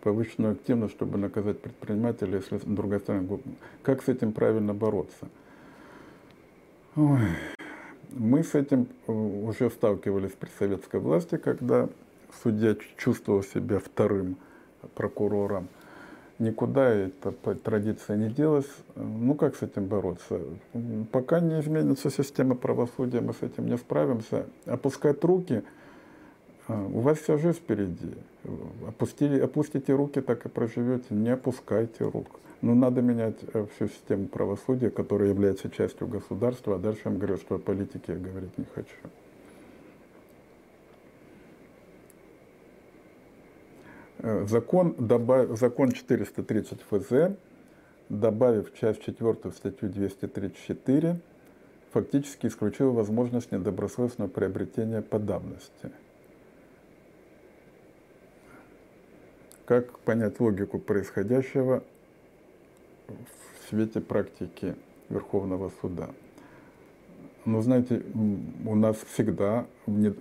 A: Повышенную активность, чтобы наказать предпринимателя, если другая сторона... Как с этим правильно бороться? Ой. Мы с этим э, уже сталкивались при советской власти, когда судья чувствовал себя вторым прокурором никуда эта традиция не делась. Ну как с этим бороться? Пока не изменится система правосудия, мы с этим не справимся. Опускать руки, а, у вас вся жизнь впереди. Опустили, опустите руки, так и проживете. Не опускайте рук. Но надо менять э, всю систему правосудия, которая является частью государства. А дальше я вам говорю, что о политике я говорить не хочу. Закон, добав, закон 430 ФЗ, добавив часть 4 в статью 234, фактически исключил возможность недобросовестного приобретения по давности. Как понять логику происходящего в свете практики Верховного суда. Но знаете, у нас всегда в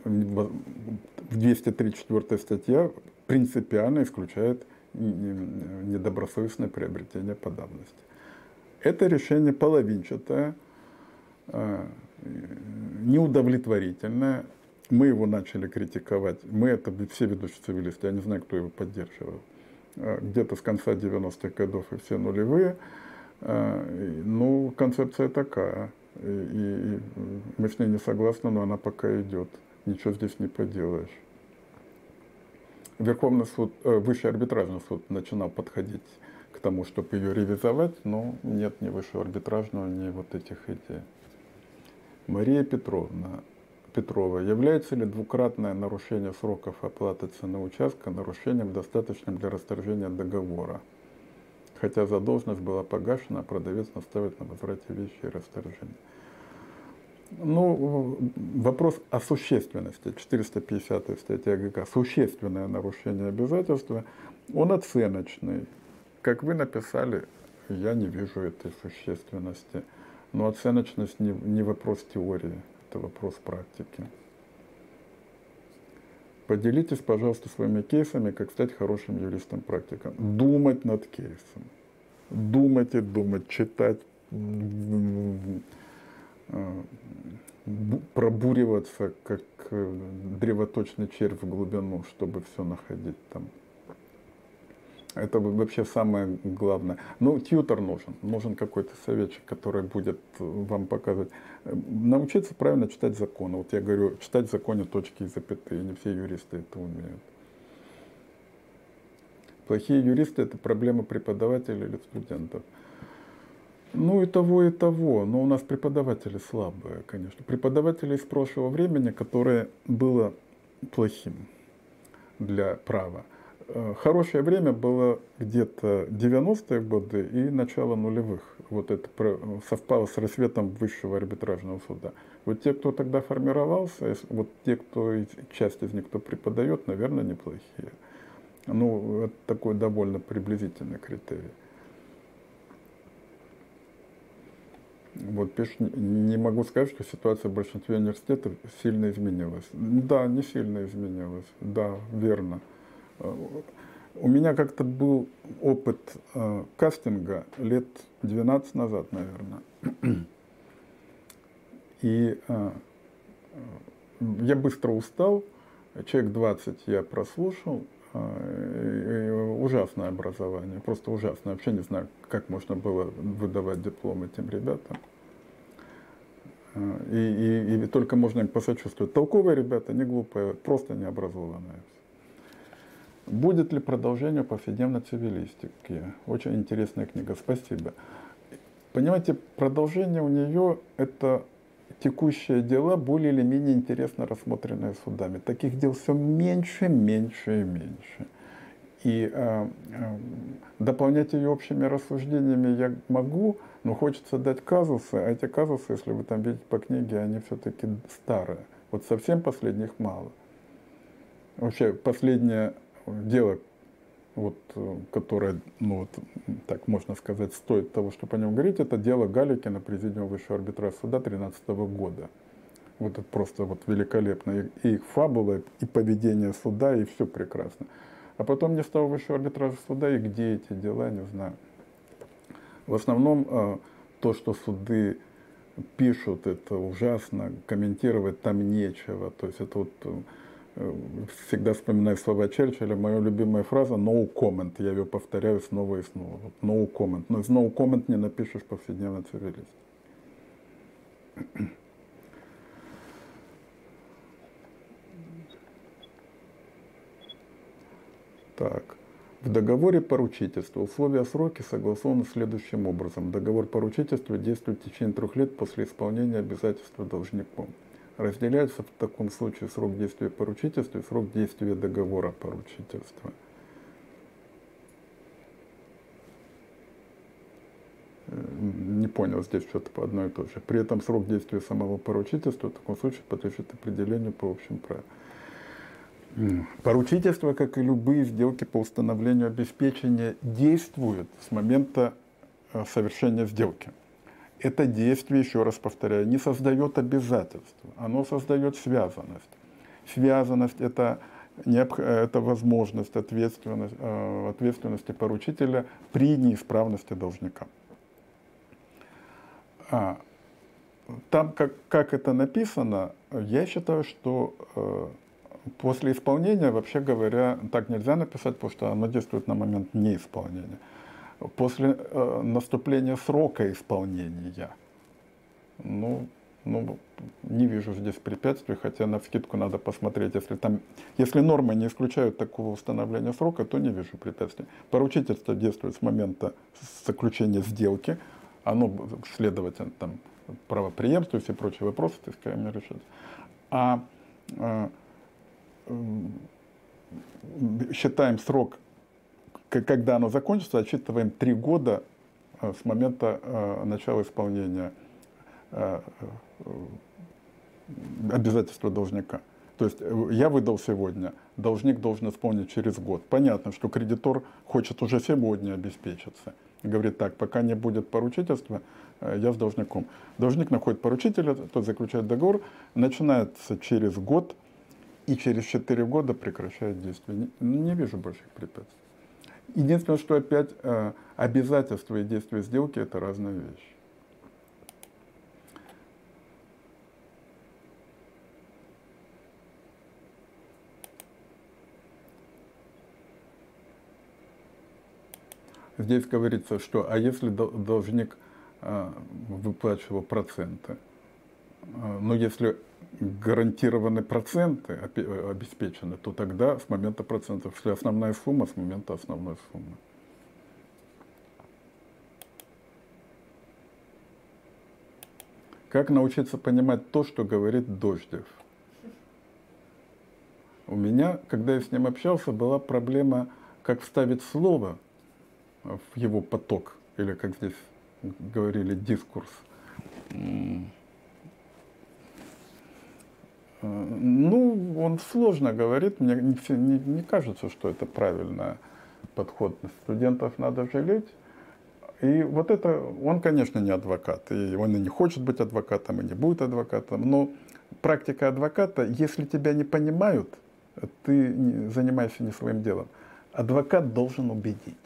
A: 234 статья принципиально исключает недобросовестное приобретение по давности. Это решение половинчатое, а, неудовлетворительное. Мы его начали критиковать. Мы, это все ведущие цивилисты, я не знаю, кто его поддерживал. А, где-то с конца 90-х годов и все нулевые. А, ну, концепция такая. И, и мы с ней не согласны, но она пока идет. Ничего здесь не поделаешь. Верховный суд, э, Высший арбитражный суд начинал подходить к тому, чтобы ее ревизовать, но нет ни Высшего арбитражного, ни вот этих идей. Мария Петровна Петрова, является ли двукратное нарушение сроков оплаты цены участка нарушением, достаточным для расторжения договора? Хотя задолженность была погашена, а продавец настаивает на возврате вещи и расторжении. Ну, вопрос о существенности, 450 статья ГК, существенное нарушение обязательства, он оценочный. Как вы написали, я не вижу этой существенности. Но оценочность не, не вопрос теории, это вопрос практики. Поделитесь, пожалуйста, своими кейсами, как стать хорошим юристом-практиком. Думать над кейсом. Думать и думать, читать, Э, пробуриваться, как э, древоточный червь в глубину, чтобы все находить там. Это вообще самое главное. Ну, тьютер нужен. Нужен какой-то советчик, который будет вам показывать. Э, научиться правильно читать законы. Вот я говорю, читать в законе точки и запятые. Не все юристы это умеют. Плохие юристы – это проблема преподавателей или студентов. Ну и того, и того. Но у нас преподаватели слабые, конечно. Преподаватели из прошлого времени, которое было плохим для права. Э, хорошее время было где-то 90-е годы и начало нулевых. Вот это совпало с рассветом высшего арбитражного суда. Вот те, кто тогда формировался, вот те, кто, часть из них, кто преподает, наверное, неплохие. Ну, это такой довольно приблизительный критерий. Вот пишет, не могу сказать, что ситуация в большинстве университетов сильно изменилась. Да, не сильно изменилась. Да, верно. Э, у меня как-то был опыт э, кастинга лет 12 назад, наверное. И э, я быстро устал, человек 20 я прослушал, э, ужасное образование, просто ужасное. Вообще не знаю, как можно было выдавать диплом этим ребятам. И, и, и только можно им посочувствовать. Толковые ребята, не глупые, просто необразованные. Будет ли продолжение повседневной цивилистики? Очень интересная книга, спасибо. Понимаете, продолжение у нее это текущие дела, более или менее интересно рассмотренные судами. Таких дел все меньше, меньше и меньше. И э, э, дополнять ее общими рассуждениями я могу, но хочется дать казусы, а эти казусы, если вы там видите по книге, они все-таки старые. Вот совсем последних мало. Вообще последнее дело, вот, которое, ну вот, так можно сказать, стоит того, чтобы о нем говорить, это дело Галикина, президиума Высшего арбитражного суда 2013 года. Вот это просто вот великолепно. И их фабула, и поведение суда, и все прекрасно. А потом не стал высшего арбитражного суда, и где эти дела, не знаю. В основном э, то, что суды пишут, это ужасно, комментировать там нечего. То есть это вот э, всегда вспоминаю слова Черчилля, моя любимая фраза no comment, я ее повторяю снова и снова. No comment. Но из no comment не напишешь повседневно цивилист. Так. В договоре поручительства условия сроки согласованы следующим образом. Договор поручительства действует в течение трех лет после исполнения обязательства должником. Разделяется в таком случае срок действия поручительства и срок действия договора поручительства. Не понял, здесь что-то по одной и той же. При этом срок действия самого поручительства в таком случае подлежит определению по общим правилам. Поручительство, как и любые сделки по установлению обеспечения, действует с момента э, совершения сделки. Это действие, еще раз повторяю, не создает обязательства, оно создает связанность. Связанность это, это возможность ответственность, э, ответственности поручителя при неисправности должника. А, там, как, как это написано, я считаю, что э, после исполнения, вообще говоря, так нельзя написать, потому что оно действует на момент неисполнения. После э, наступления срока исполнения, ну, ну, не вижу здесь препятствий, хотя на скидку надо посмотреть, если там, если нормы не исключают такого установления срока, то не вижу препятствий. Поручительство действует с момента заключения сделки, оно, следовательно, там, правоприемственность и прочие вопросы, так сказать, решать. А э, считаем срок, когда оно закончится, отсчитываем три года э, с момента э, начала исполнения э, обязательства должника. То есть я выдал сегодня, должник должен исполнить через год. Понятно, что кредитор хочет уже сегодня обеспечиться. Говорит так, пока не будет поручительства, я с должником. Должник находит поручителя, тот заключает договор, начинается через год – и через 4 года прекращает действие. Не, не вижу больших препятствий. Единственное, что опять э, обязательства и действия сделки – это разные вещи. Здесь говорится, что а если должник э, выплачивал проценты, но если гарантированы проценты обеспечены, то тогда с момента процентов, если основная сумма, с момента основной суммы. Как научиться понимать то, что говорит Дождев? У меня, когда я с ним общался, была проблема, как вставить слово в его поток, или как здесь говорили, дискурс. Ну, он сложно говорит, мне не, не, не кажется, что это правильный подход. Студентов надо жалеть. И вот это, он, конечно, не адвокат, и он и не хочет быть адвокатом, и не будет адвокатом, но практика адвоката, если тебя не понимают, ты занимаешься не своим делом. Адвокат должен убедить.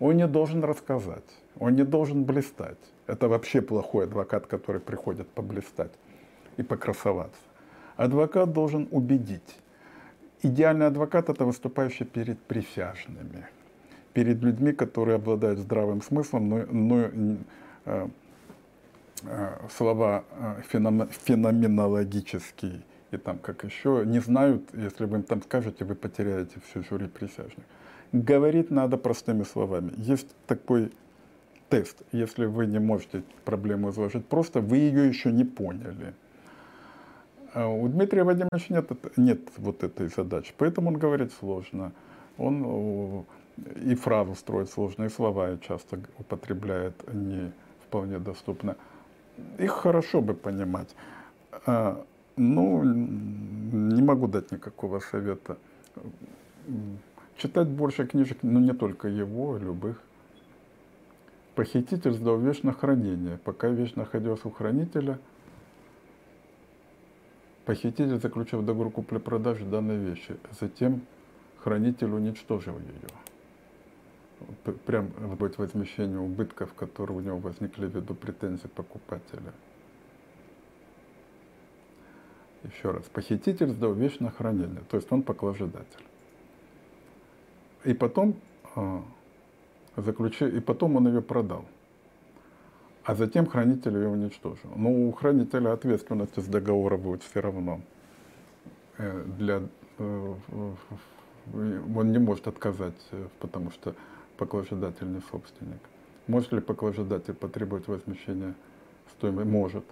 A: Он не должен рассказать, он не должен блистать. Это вообще плохой адвокат, который приходит поблистать и покрасоваться. Адвокат должен убедить. Идеальный адвокат – это выступающий перед присяжными, перед людьми, которые обладают здравым смыслом, но, но э, э, слова э, феномен, феноменологические и там как еще не знают, если вы им там скажете, вы потеряете всю жюри присяжных. Говорить надо простыми словами. Есть такой тест. Если вы не можете проблему изложить просто, вы ее еще не поняли. А у Дмитрия Вадимовича нет, нет вот этой задачи, поэтому он говорит сложно. Он и фразу строит сложно, и слова часто употребляет не вполне доступно. Их хорошо бы понимать. А, ну, не могу дать никакого совета. Читать больше книжек, но не только его, а любых. Похититель сдал вещь на хранение. Пока вещь находилась у хранителя – Похититель заключил договор купли-продажи данной вещи. Затем хранитель уничтожил ее. Прям будет возмещение убытков, которые у него возникли ввиду претензий покупателя. Еще раз. Похититель сдал вещь на хранение, то есть он поклажедатель. И потом, э, заключил, и потом он ее продал а затем хранитель ее уничтожил. Но у хранителя ответственности с договора будет все равно. Э, для, э, он не может отказать, э, потому что поклажедатель не собственник. Может ли поклажедатель потребовать возмещения стоимости? Может.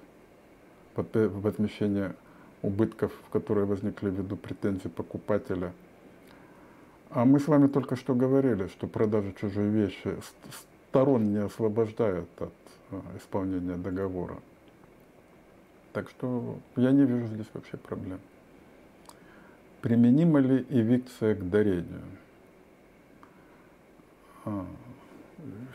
A: Возмещение убытков, которые возникли ввиду претензий покупателя. А мы с вами только что говорили, что продажа чужой вещи сторон не освобождают от исполнения договора. Так что я не вижу здесь вообще проблем. Применима ли эвикция к дарению? А,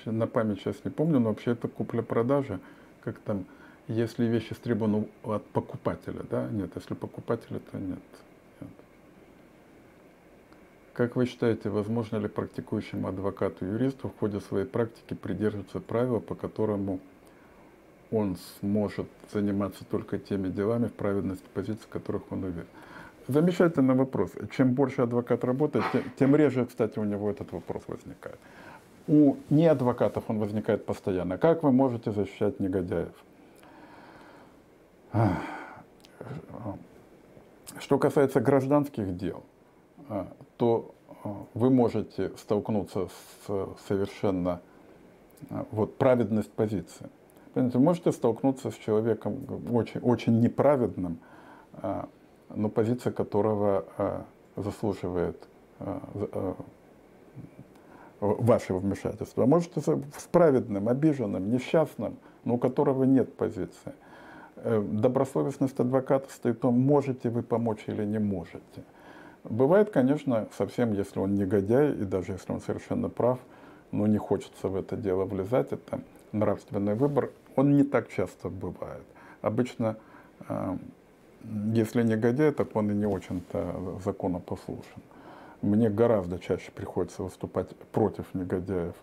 A: на память сейчас не помню, но вообще это купля-продажа. как там, если вещь истребована от покупателя, да? Нет, если покупателя, то нет. Как вы считаете, возможно ли практикующему адвокату юристу в ходе своей практики придерживаться правила, по которому он сможет заниматься только теми делами, в праведности позиций, в которых он уверен? Замечательный вопрос. Чем больше адвокат работает, тем, тем реже, кстати, у него этот вопрос возникает. У неадвокатов он возникает постоянно. Как вы можете защищать негодяев? Что касается гражданских дел, а, то а, вы можете столкнуться с совершенно а, вот, праведность позиции. Понимаете, вы можете столкнуться с человеком очень, очень неправедным, но позиция которого заслуживает вашего вмешательства. Можете с праведным, обиженным, несчастным, но у которого нет позиции. Э, добросовестность адвоката стоит в том, можете вы помочь или не можете. Бывает, конечно, совсем, если он негодяй, и даже если он совершенно прав, но не хочется в это дело влезать, это нравственный выбор, он не так часто бывает. Обычно, э, если негодяй, так он и не очень-то законопослушен. Мне гораздо чаще приходится выступать против негодяев,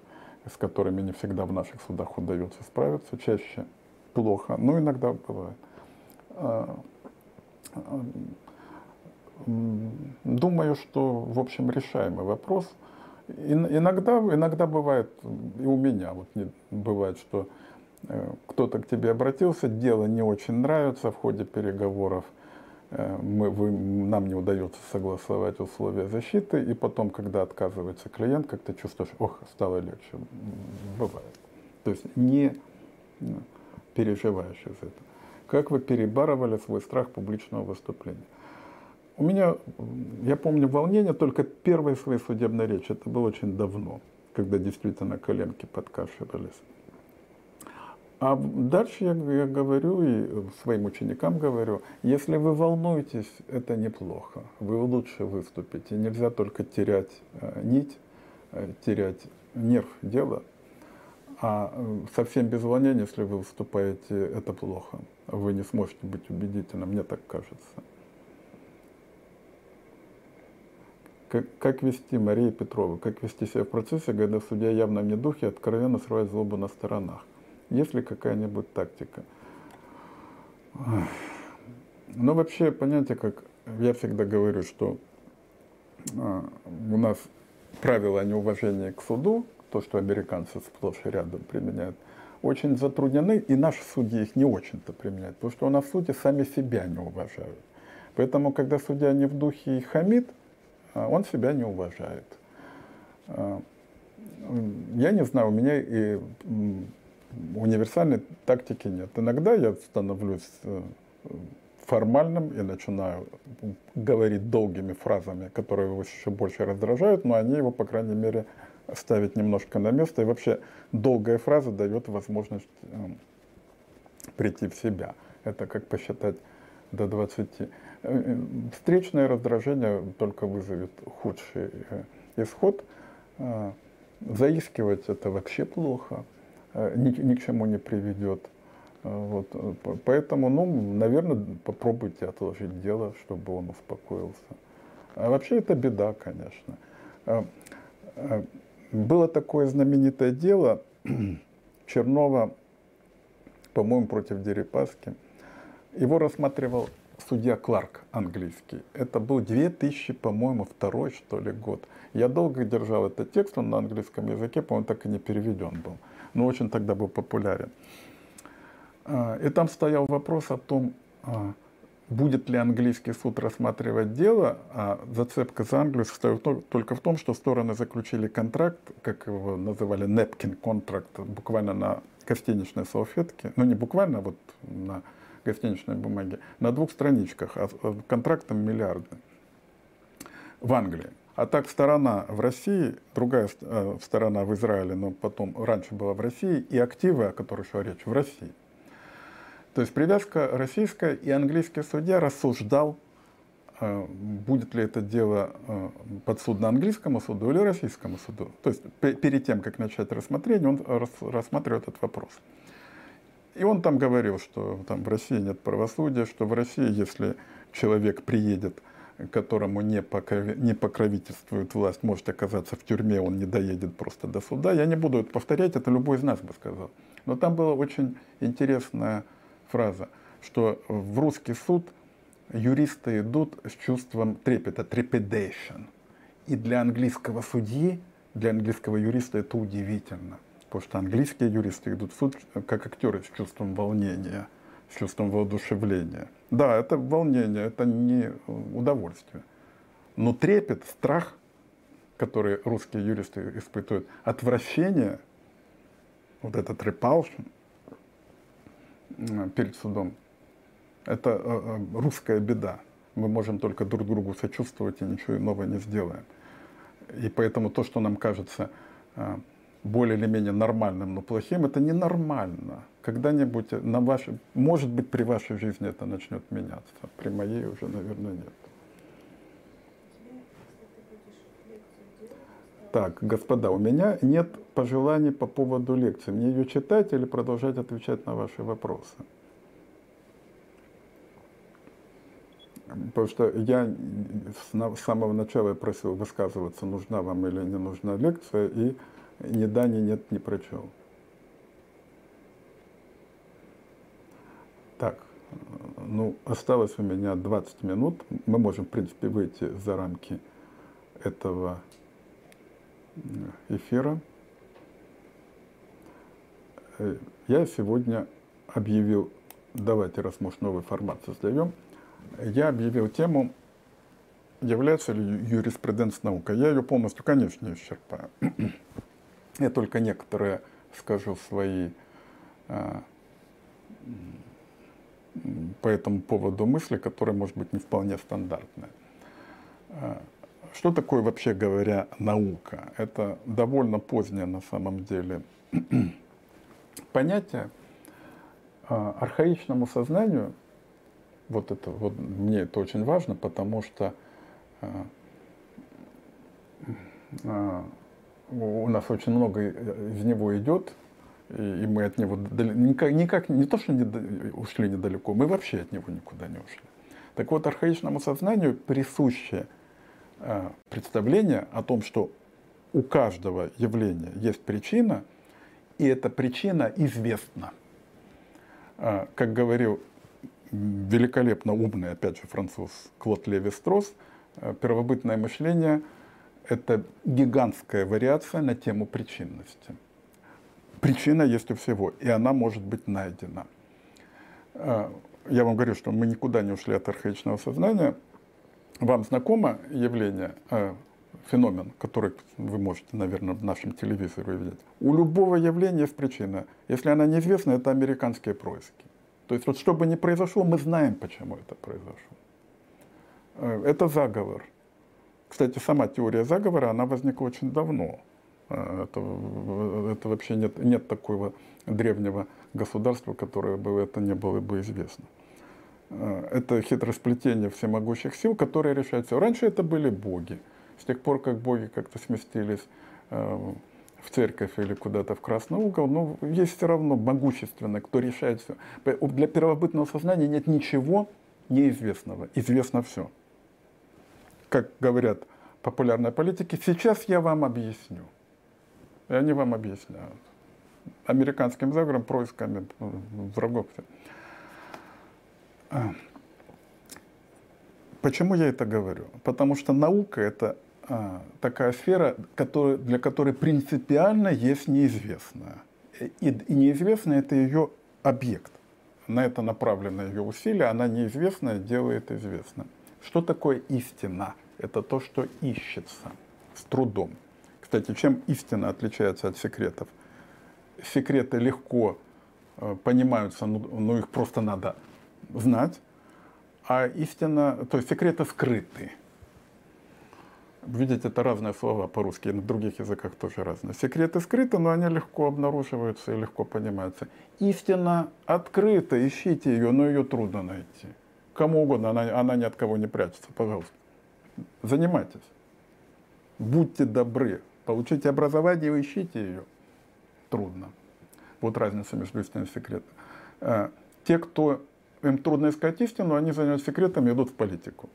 A: с которыми не всегда в наших судах удается справиться, чаще плохо, но иногда бывает. Думаю, что, в общем, решаемый вопрос. Иногда, иногда бывает, и у меня вот не, бывает, что э, кто-то к тебе обратился, дело не очень нравится в ходе переговоров, э, мы, вы, нам не удается согласовать условия защиты, и потом, когда отказывается клиент, как ты чувствуешь, ох, стало легче. Бывает. То есть не переживаешь из этого. Как вы перебарывали свой страх публичного выступления? У меня, я помню волнение только первой своей судебной речи. Это было очень давно, когда действительно коленки подкашивались. А дальше я, я говорю и своим ученикам говорю, если вы волнуетесь, это неплохо. Вы лучше выступите. Нельзя только терять э, нить, э, терять нерв дела. А э, совсем без волнения, если вы выступаете, это плохо. Вы не сможете быть убедительным, мне так кажется. Как, вести Мария Петрова? Как вести себя в процессе, когда судья явно не духе откровенно срывает злобу на сторонах? Есть ли какая-нибудь тактика? Ну, вообще, понимаете, как я всегда говорю, что а, у нас правила неуважения к суду, то, что американцы сплошь и рядом применяют, очень затруднены, и наши судьи их не очень-то применяют, потому что у нас судьи сами себя не уважают. Поэтому, когда судья не в духе и хамит, а, он себя не уважает. А, я не знаю, у меня и универсальной тактики нет. Иногда я становлюсь э, формальным и начинаю говорить долгими фразами, которые его еще больше раздражают, но они его, по крайней мере, ставить немножко на место. И вообще долгая фраза дает возможность э, прийти в себя. Это как посчитать до 20. Э, э, встречное раздражение только вызовет худший э, исход. Заискивать это вообще плохо, ни, ни к чему не приведет. Вот. Поэтому, ну, наверное, попробуйте отложить дело, чтобы он успокоился. А вообще это беда, конечно. Было такое знаменитое дело Чернова, по-моему, против Дерипаски. Его рассматривал судья Кларк английский. Это был 2000, по-моему, второй, что ли, год. Я долго держал этот текст, он на английском языке, по-моему, так и не переведен был. Но очень тогда был популярен. А, и там стоял вопрос о том, а, будет ли английский суд рассматривать дело, а зацепка за Англию состоит только в том, что стороны заключили контракт, как его называли, напкин контракт, буквально на гостиничной салфетке, ну не буквально, а вот на гостиничной бумаге, на двух страничках, а, а контрактом миллиардный в Англии. А так сторона в России, другая э, сторона в Израиле, но потом раньше была в России, и активы, о которых шла речь, в России. То есть привязка российская, и английский судья рассуждал, э, будет ли это дело э, подсудно английскому суду или российскому суду. То есть перед тем, как начать рассмотрение, он рассматривает этот вопрос. И он там говорил, что там в России нет правосудия, что в России, если человек приедет, которому не, покрови, не покровительствует власть, может оказаться в тюрьме, он не доедет просто до суда. Я не буду это повторять, это любой из нас бы сказал. Но там была очень интересная фраза, что в русский суд юристы идут с чувством трепета, trepidation. И для английского судьи, для английского юриста это удивительно. Потому что английские юристы идут в суд как актеры с чувством волнения, с чувством воодушевления. Да, это волнение, это не удовольствие. Но трепет, страх, который русские юристы испытывают, отвращение, вот этот repulsion перед судом, это э, э, русская беда. Мы можем только друг другу сочувствовать и ничего иного не сделаем. И поэтому то, что нам кажется э, более или менее нормальным, но плохим, это ненормально. Когда-нибудь на вашей, может быть, при вашей жизни это начнет меняться. При моей уже, наверное, нет. Так, господа, у меня нет пожеланий по поводу лекции. Мне ее читать или продолжать отвечать на ваши вопросы? Потому что я с самого начала просил высказываться, нужна вам или не нужна лекция, и ни да, ни нет не прочел. Так, ну, осталось у меня 20 минут. Мы можем, в принципе, выйти за рамки этого эфира. Э, я сегодня объявил, давайте, раз может новый формат создаем, я объявил тему, является ли юриспруденция наука. Я ее полностью, конечно, не исчерпаю. Я только некоторые скажу свои а, по этому поводу мысли, которые, может быть, не вполне стандартные. А, что такое, вообще говоря, наука? Это довольно позднее на самом деле понятие. А, архаичному сознанию, вот это, вот мне это очень важно, потому что у нас очень много из него идет, и мы от него никак, никак не то, что не, ушли недалеко, мы вообще от него никуда не ушли. Так вот, архаичному сознанию присуще э, представление о том, что у каждого явления есть причина, и эта причина известна. Э, как говорил великолепно умный, опять же, француз Клод Леви-Стросс, э, первобытное мышление – это гигантская вариация на тему причинности. Причина есть у всего, и она может быть найдена. А, я вам говорю, что мы никуда не ушли от архаичного сознания. Вам знакомо явление, а, феномен, который вы можете, наверное, в нашем телевизоре увидеть? У любого явления есть причина. Если она неизвестна, это американские происки. То есть вот что бы ни произошло, мы знаем, почему это произошло. А, это заговор – кстати, сама теория заговора, она возникла очень давно. Э, это, это вообще нет, нет такого древнего государства, которое бы это не было бы известно. Э, это хитросплетение всемогущих сил, которые решают все. Раньше это были боги. С тех пор, как боги как-то сместились э, в церковь или куда-то в красный угол, но есть все равно могущественный, кто решает все. Для первобытного сознания нет ничего неизвестного. Известно все как говорят популярные политики, сейчас я вам объясню. И они вам объясняют. Американским заговором, происками врагов. А. Почему я это говорю? Потому что наука это а, такая сфера, для которой принципиально есть неизвестное. И, и неизвестное это ее объект. На это направлено ее усилие, она неизвестное делает известным. Что такое истина? Это то, что ищется с трудом. Кстати, чем истина отличается от секретов? Секреты легко э, понимаются, но ну, ну, их просто надо знать. А истина, то есть секреты скрыты. Видите, это разные слова по-русски, на других языках тоже разные. Секреты скрыты, но они легко обнаруживаются и легко понимаются. Истина открыта, ищите ее, но ее трудно найти кому угодно, она, она ни от кого не прячется, пожалуйста. Занимайтесь. Будьте добры. Получите образование и ищите ее. Трудно. Вот разница между истиной и секретом. Э, те, кто им трудно искать истину, они занимаются секретами и идут в политику.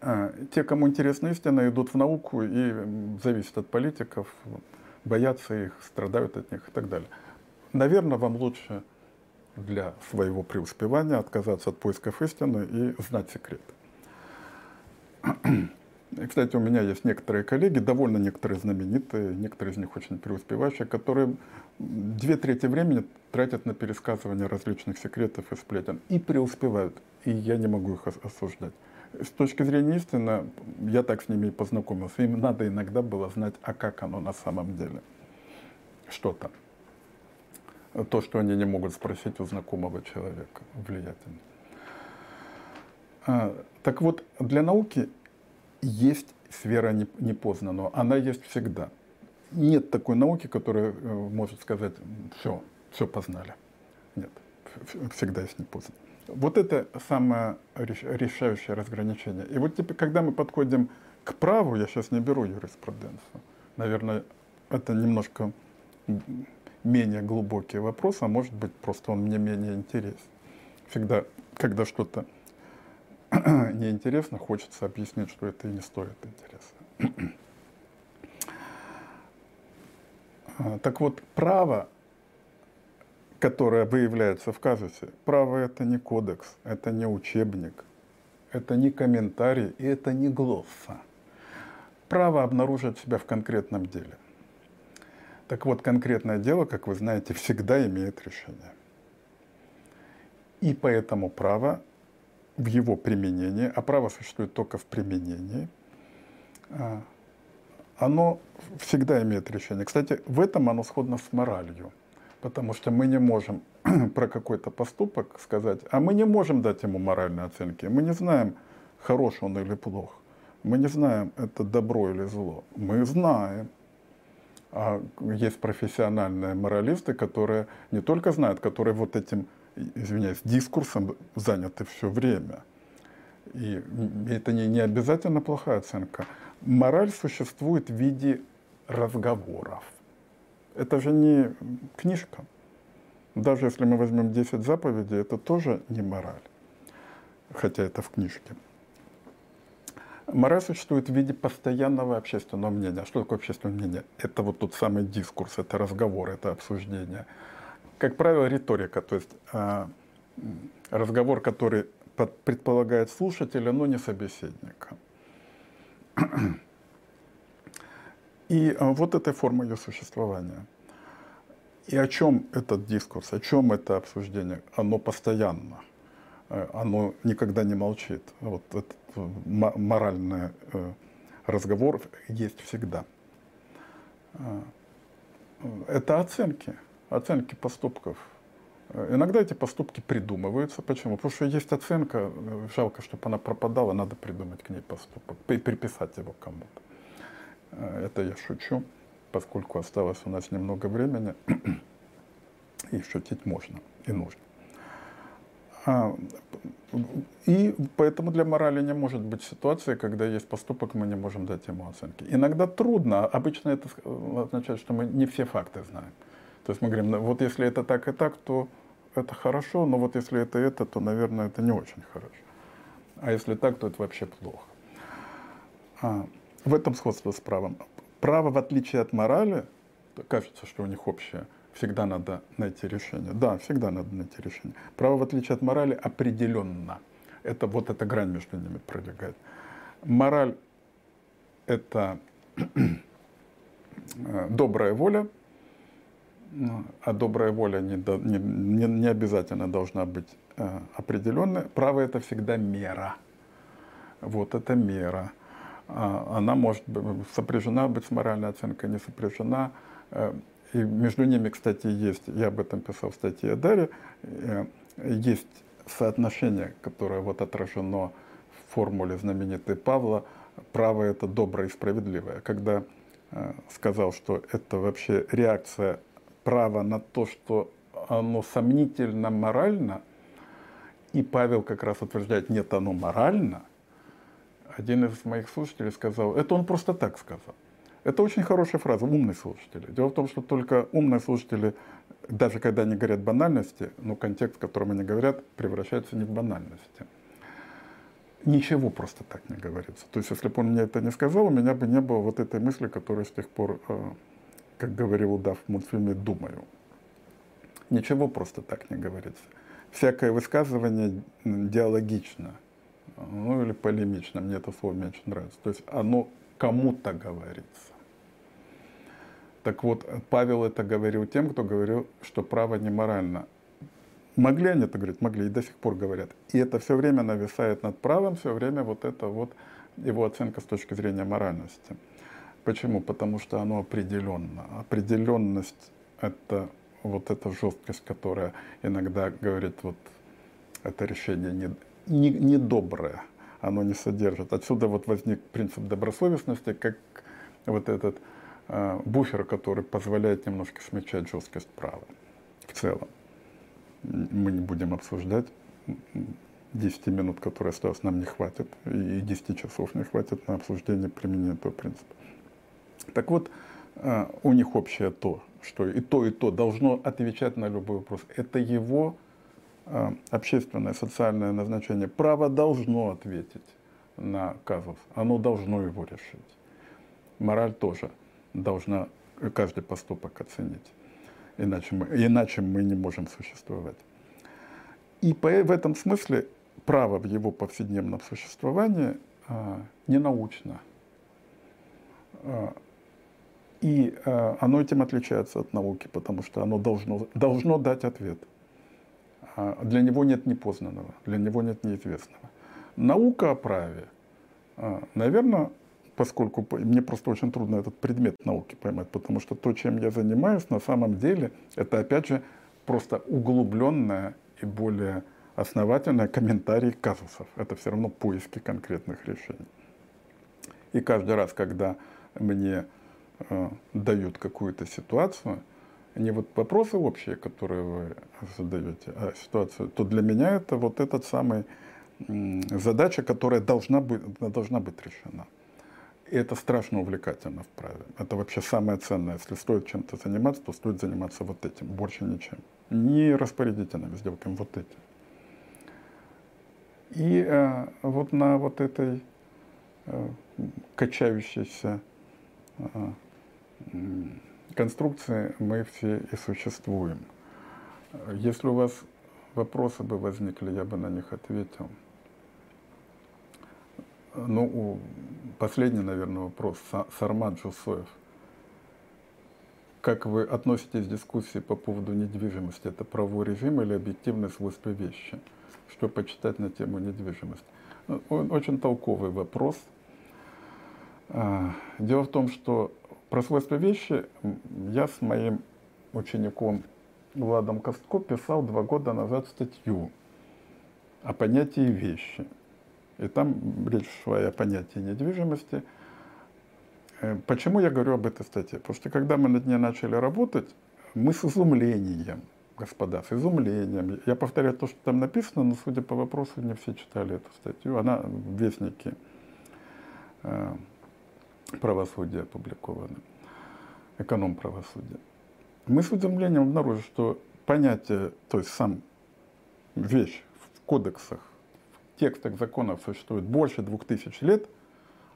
A: Э, те, кому интересна истина, идут в науку и зависят от политиков, боятся их, страдают от них и так далее. Наверное, вам лучше для своего преуспевания отказаться от поисков истины и знать секреты. И, кстати, у меня есть некоторые коллеги, довольно некоторые знаменитые, некоторые из них очень преуспевающие, которые две трети времени тратят на пересказывание различных секретов и сплетен и преуспевают. И я не могу их осуждать. С точки зрения истины, я так с ними и познакомился. Им надо иногда было знать, а как оно на самом деле. Что там то, что они не могут спросить у знакомого человека, влиятельного. А, так вот, для науки есть сфера непознанного, она есть всегда. Нет такой науки, которая э, может сказать, все, все познали. Нет, всегда есть непознанное. Вот это самое решающее разграничение. И вот теперь, когда мы подходим к праву, я сейчас не беру юриспруденцию, наверное, это немножко менее глубокий вопрос, а может быть просто он мне менее интересен. Всегда, когда что-то неинтересно, хочется объяснить, что это и не стоит интереса. Так вот, право, которое выявляется в казусе, право это не кодекс, это не учебник, это не комментарий и это не глосса. Право обнаруживает себя в конкретном деле – так вот, конкретное дело, как вы знаете, всегда имеет решение. И поэтому право в его применении, а право существует только в применении, а, оно всегда имеет решение. Кстати, в этом оно сходно с моралью, потому что мы не можем про какой-то поступок сказать, а мы не можем дать ему моральные оценки. Мы не знаем, хорош он или плох. Мы не знаем, это добро или зло. Мы знаем, а есть профессиональные моралисты, которые не только знают, которые вот этим, извиняюсь, дискурсом заняты все время. И это не, не обязательно плохая оценка. Мораль существует в виде разговоров. Это же не книжка. Даже если мы возьмем 10 заповедей, это тоже не мораль, хотя это в книжке. Мораль существует в виде постоянного общественного мнения. Что такое общественное мнение? Это вот тот самый дискурс, это разговор, это обсуждение. Как правило, риторика, то есть э, разговор, который предполагает слушателя, но не собеседника. И э, вот эта форма ее существования. И о чем этот дискурс, о чем это обсуждение? Оно постоянно. Э, оно никогда не молчит. Вот этот э, моральный э, разговор есть всегда. Это оценки, оценки поступков. Иногда эти поступки придумываются. Почему? Потому что есть оценка, жалко, чтобы она пропадала, надо придумать к ней поступок, приписать его кому-то. Это я шучу, поскольку осталось у нас немного времени, и шутить можно и нужно. А, и поэтому для морали не может быть ситуации, когда есть поступок, мы не можем дать ему оценки. Иногда трудно, обычно это означает, что мы не все факты знаем. То есть мы говорим, «Ну, вот если это так и так, то это хорошо, но вот если это это, то, наверное, это не очень хорошо. А если так, то это вообще плохо. А, в этом сходство с правом. Право, в отличие от морали, кажется, что у них общее – всегда надо найти решение. Да, всегда надо найти решение. Право, в отличие от морали, определенно. Это вот эта грань между ними пролегает. Мораль – это добрая воля, а добрая воля не, не, не обязательно должна быть э, определенной. Право – это всегда мера. Вот это мера. А, она может быть сопряжена быть с моральной оценкой, не сопряжена. И между ними, кстати, есть, я об этом писал в статье Даре, э, есть соотношение, которое вот отражено в формуле знаменитой Павла, право это доброе и справедливое. Когда э, сказал, что это вообще реакция права на то, что оно сомнительно морально, и Павел как раз утверждает, нет, оно морально, один из моих слушателей сказал, это он просто так сказал. Это очень хорошая фраза, умные слушатели. Дело в том, что только умные слушатели, даже когда они говорят банальности, но контекст, в котором они говорят, превращается не в банальности. Ничего просто так не говорится. То есть, если бы он мне это не сказал, у меня бы не было вот этой мысли, которую с тех пор, э, как говорил удав в мультфильме, думаю. Ничего просто так не говорится. Всякое высказывание диалогично, ну или полемично, мне это слово меньше нравится. То есть оно кому-то говорится. Так вот, Павел это говорил тем, кто говорил, что право не морально. Могли они это говорить? Могли, и до сих пор говорят. И это все время нависает над правом, все время вот это вот его оценка с точки зрения моральности. Почему? Потому что оно определенно. Определенность — это вот эта жесткость, которая иногда говорит, вот это решение не, не, недоброе, оно не содержит. Отсюда вот возник принцип добросовестности, как вот этот буфер, который позволяет немножко смягчать жесткость права в целом. Мы не будем обсуждать. 10 минут, которые осталось, нам не хватит, и 10 часов не хватит на обсуждение применения этого принципа. Так вот, э, у них общее то, что и то, и то должно отвечать на любой вопрос. Это его э, общественное, социальное назначение. Право должно ответить на казус, оно должно его решить. Мораль тоже должна каждый поступок оценить. Иначе мы, иначе мы не можем существовать. И по, в этом смысле право в его повседневном существовании а, не. А, и э, оно этим отличается от науки, потому что оно должно, должно дать ответ. А для него нет непознанного, для него нет неизвестного. Наука о праве, э, наверное, поскольку мне просто очень трудно этот предмет науки поймать, потому что то, чем я занимаюсь, на самом деле, это опять же просто углубленная и более основательная комментарий казусов. Это все равно поиски конкретных решений. И каждый раз, когда мне э, дают какую-то ситуацию, не вот вопросы общие, которые вы задаете, а ситуацию, то для меня это вот этот самый задача, которая должна быть, должна быть решена. И это страшно увлекательно в праве. Это вообще самое ценное. Если стоит чем-то заниматься, то стоит заниматься вот этим, больше ничем. Не распорядительными сделками, вот этим. И э, вот на вот этой э, качающейся э, конструкции мы все и существуем. Если у вас вопросы бы возникли, я бы на них ответил. Ну, последний, наверное, вопрос. Сармат Жусоев. Как вы относитесь к дискуссии по поводу недвижимости? Это правовой режим или объективное свойство вещи? Что почитать на тему недвижимости? Ну, очень толковый вопрос. А, дело в том, что про свойства вещи я с моим учеником Владом Костко писал два года назад статью о понятии вещи. И там о понятии недвижимости. Э, почему я говорю об этой статье? Потому что когда мы над ней начали работать, мы с изумлением, господа, с изумлением. Я повторяю то, что там написано, но, судя по вопросу, не все читали эту статью. Она в Вестнике э, правосудия опубликованы, эконом правосудия. Мы с удивлением обнаружили, что понятие, то есть сам вещь в кодексах, текстах законов существует больше двух тысяч лет,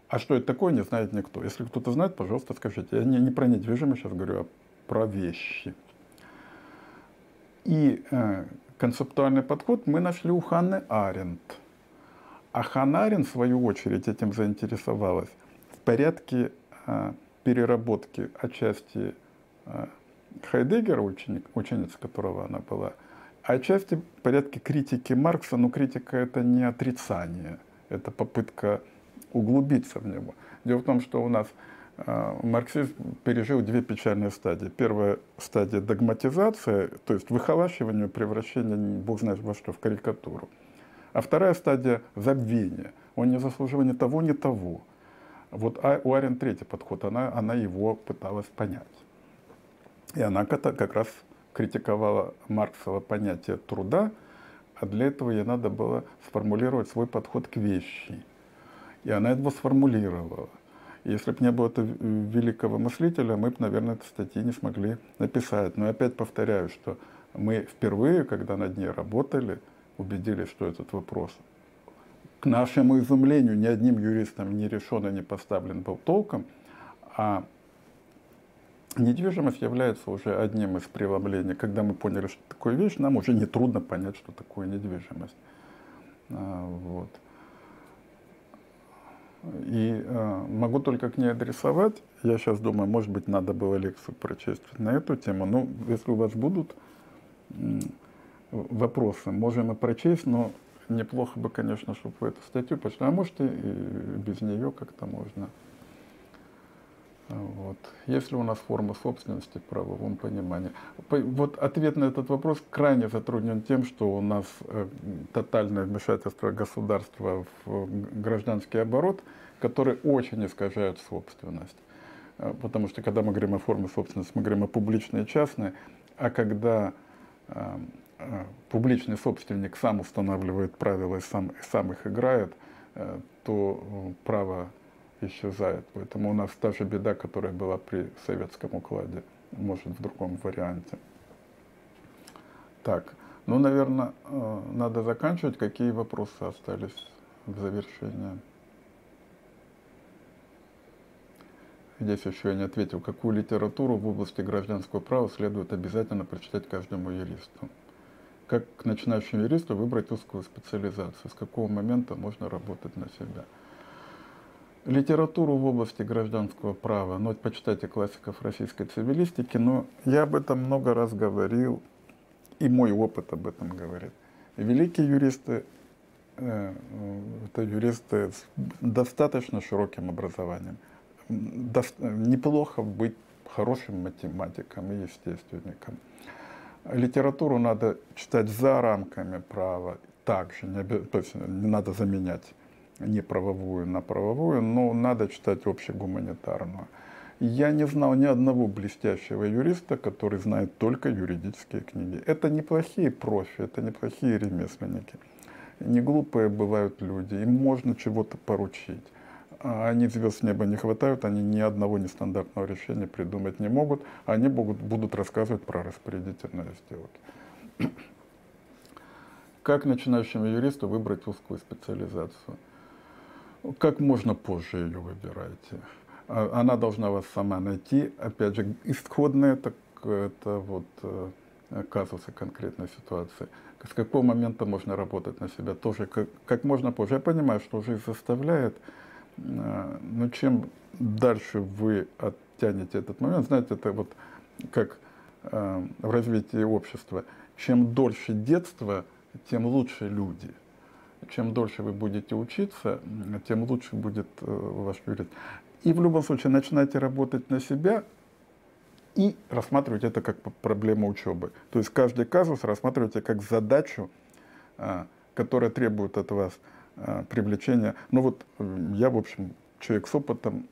A: а что это такое, не знает никто. Если кто-то знает, пожалуйста, скажите. Я не, не про недвижимость сейчас говорю, а про вещи. И э, концептуальный подход мы нашли у Ханны Аренд. А Ханна Аренд, в свою очередь, этим заинтересовалась порядке а, переработки отчасти а, Хайдеггера, ученик, ученица которого она была, отчасти в порядке критики Маркса, но критика это не отрицание, это попытка углубиться в него. Дело в том, что у нас э, марксизм пережил две печальные стадии. Первая стадия догматизация, то есть выхолащивание, превращение, бог знает во что, в карикатуру. А вторая стадия забвения. Он не заслуживает ни того, ни того. Вот а у Арен третий подход, она, она его пыталась понять. И она как раз критиковала Марксово понятие труда, а для этого ей надо было сформулировать свой подход к вещи. И она его сформулировала. Если бы не было этого великого мыслителя, мы бы, наверное, этой статьи не смогли написать. Но опять повторяю, что мы впервые, когда над ней работали, убедились, что этот вопрос к нашему изумлению ни одним юристом не решен и не поставлен был толком, а недвижимость является уже одним из преломлений. Когда мы поняли, что такое вещь, нам уже не трудно понять, что такое недвижимость. А, вот. И э, могу только к ней адресовать. Я сейчас думаю, может быть, надо было лекцию прочесть на эту тему. Но если у вас будут вопросы, можем и прочесть, но неплохо бы, конечно, чтобы вы эту статью почитали, а может и без нее как-то можно. Вот. Есть ли у нас форма собственности в правовом понимании? Вот ответ на этот вопрос крайне затруднен тем, что у нас э, тотальное вмешательство государства в гражданский оборот, который очень искажает собственность. Э, потому что когда мы говорим о форме собственности, мы говорим о публичной и частной, а когда э, Э, публичный собственник сам устанавливает правила и сам, и сам их играет, э, то э, право исчезает. Поэтому у нас та же беда, которая была при советском укладе, может в другом варианте. Так, ну, наверное, надо заканчивать. Какие вопросы остались в завершение? Здесь еще я не ответил. Какую литературу в области гражданского права следует обязательно прочитать каждому юристу? как начинающему юристу выбрать узкую специализацию, с какого момента можно работать на себя. Литературу в области гражданского права, ну, почитайте классиков российской цивилистики, но я об этом много раз говорил, и мой опыт об этом говорит. Великие юристы э, это юристы с достаточно широким образованием. До, неплохо быть хорошим математиком и естественником. Литературу надо читать за рамками права, также, не, то есть не надо заменять не правовую на правовую, но надо читать общегуманитарную. Я не знал ни одного блестящего юриста, который знает только юридические книги. Это неплохие профи, это неплохие ремесленники. Не глупые бывают люди, им можно чего-то поручить. А они звезд с неба не хватают, они ни одного нестандартного решения придумать не могут, они будут, будут рассказывать про распорядительные сделки. Как начинающему юристу выбрать узкую специализацию? Как можно позже ее выбирайте. А, она должна вас сама найти. Опять же, исходные это, это вот э, казусы конкретной ситуации. С какого момента можно работать на себя? Тоже как, как можно позже. Я понимаю, что жизнь заставляет Э, но чем дальше вы оттянете этот момент, знаете, это вот как э, в развитии общества, чем дольше детство, тем лучше люди. Чем дольше вы будете учиться, тем лучше будет э, ваш юрист. И в любом случае начинайте работать на себя и рассматривать это как проблему учебы. То есть каждый казус рассматривайте как задачу, которая требует от вас Э, привлечения. Ну вот я, в общем, человек с опытом,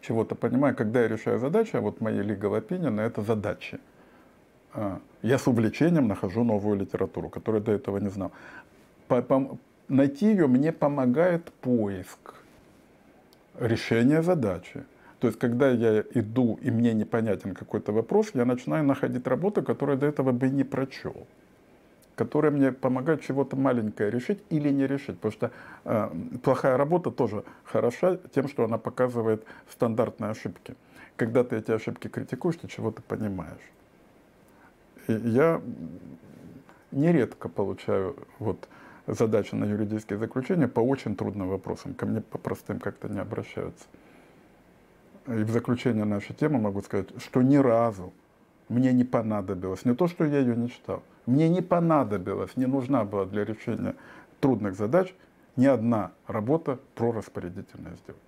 A: чего-то понимаю. Когда я решаю задачу, а вот мои legal opinion — это задачи. Я с увлечением нахожу новую литературу, которую до этого не знал. Найти ее мне помогает поиск решения задачи. То есть, когда я иду и мне непонятен какой-то вопрос, я начинаю находить работу, которую до этого бы не прочел которые мне помогают чего-то маленькое решить или не решить. Потому что э, плохая работа тоже хороша тем, что она показывает стандартные ошибки. Когда ты эти ошибки критикуешь, ты чего-то понимаешь. И я нередко получаю вот, задачи на юридические заключения по очень трудным вопросам. Ко мне по простым как-то не обращаются. И в заключение нашей темы могу сказать, что ни разу мне не понадобилось. Не то, что я ее не читал. Мне не понадобилось, не нужна была для решения трудных задач ни одна работа про распорядительные сделки.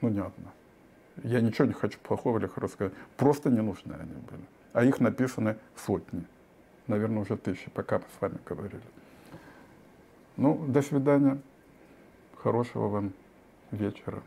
A: Ну, ни одна. Я ничего не хочу плохого или хорошего сказать. Просто не нужны они были. А их написаны сотни. Наверное, уже тысячи, пока мы с вами говорили. Ну, до свидания. Хорошего вам вечера.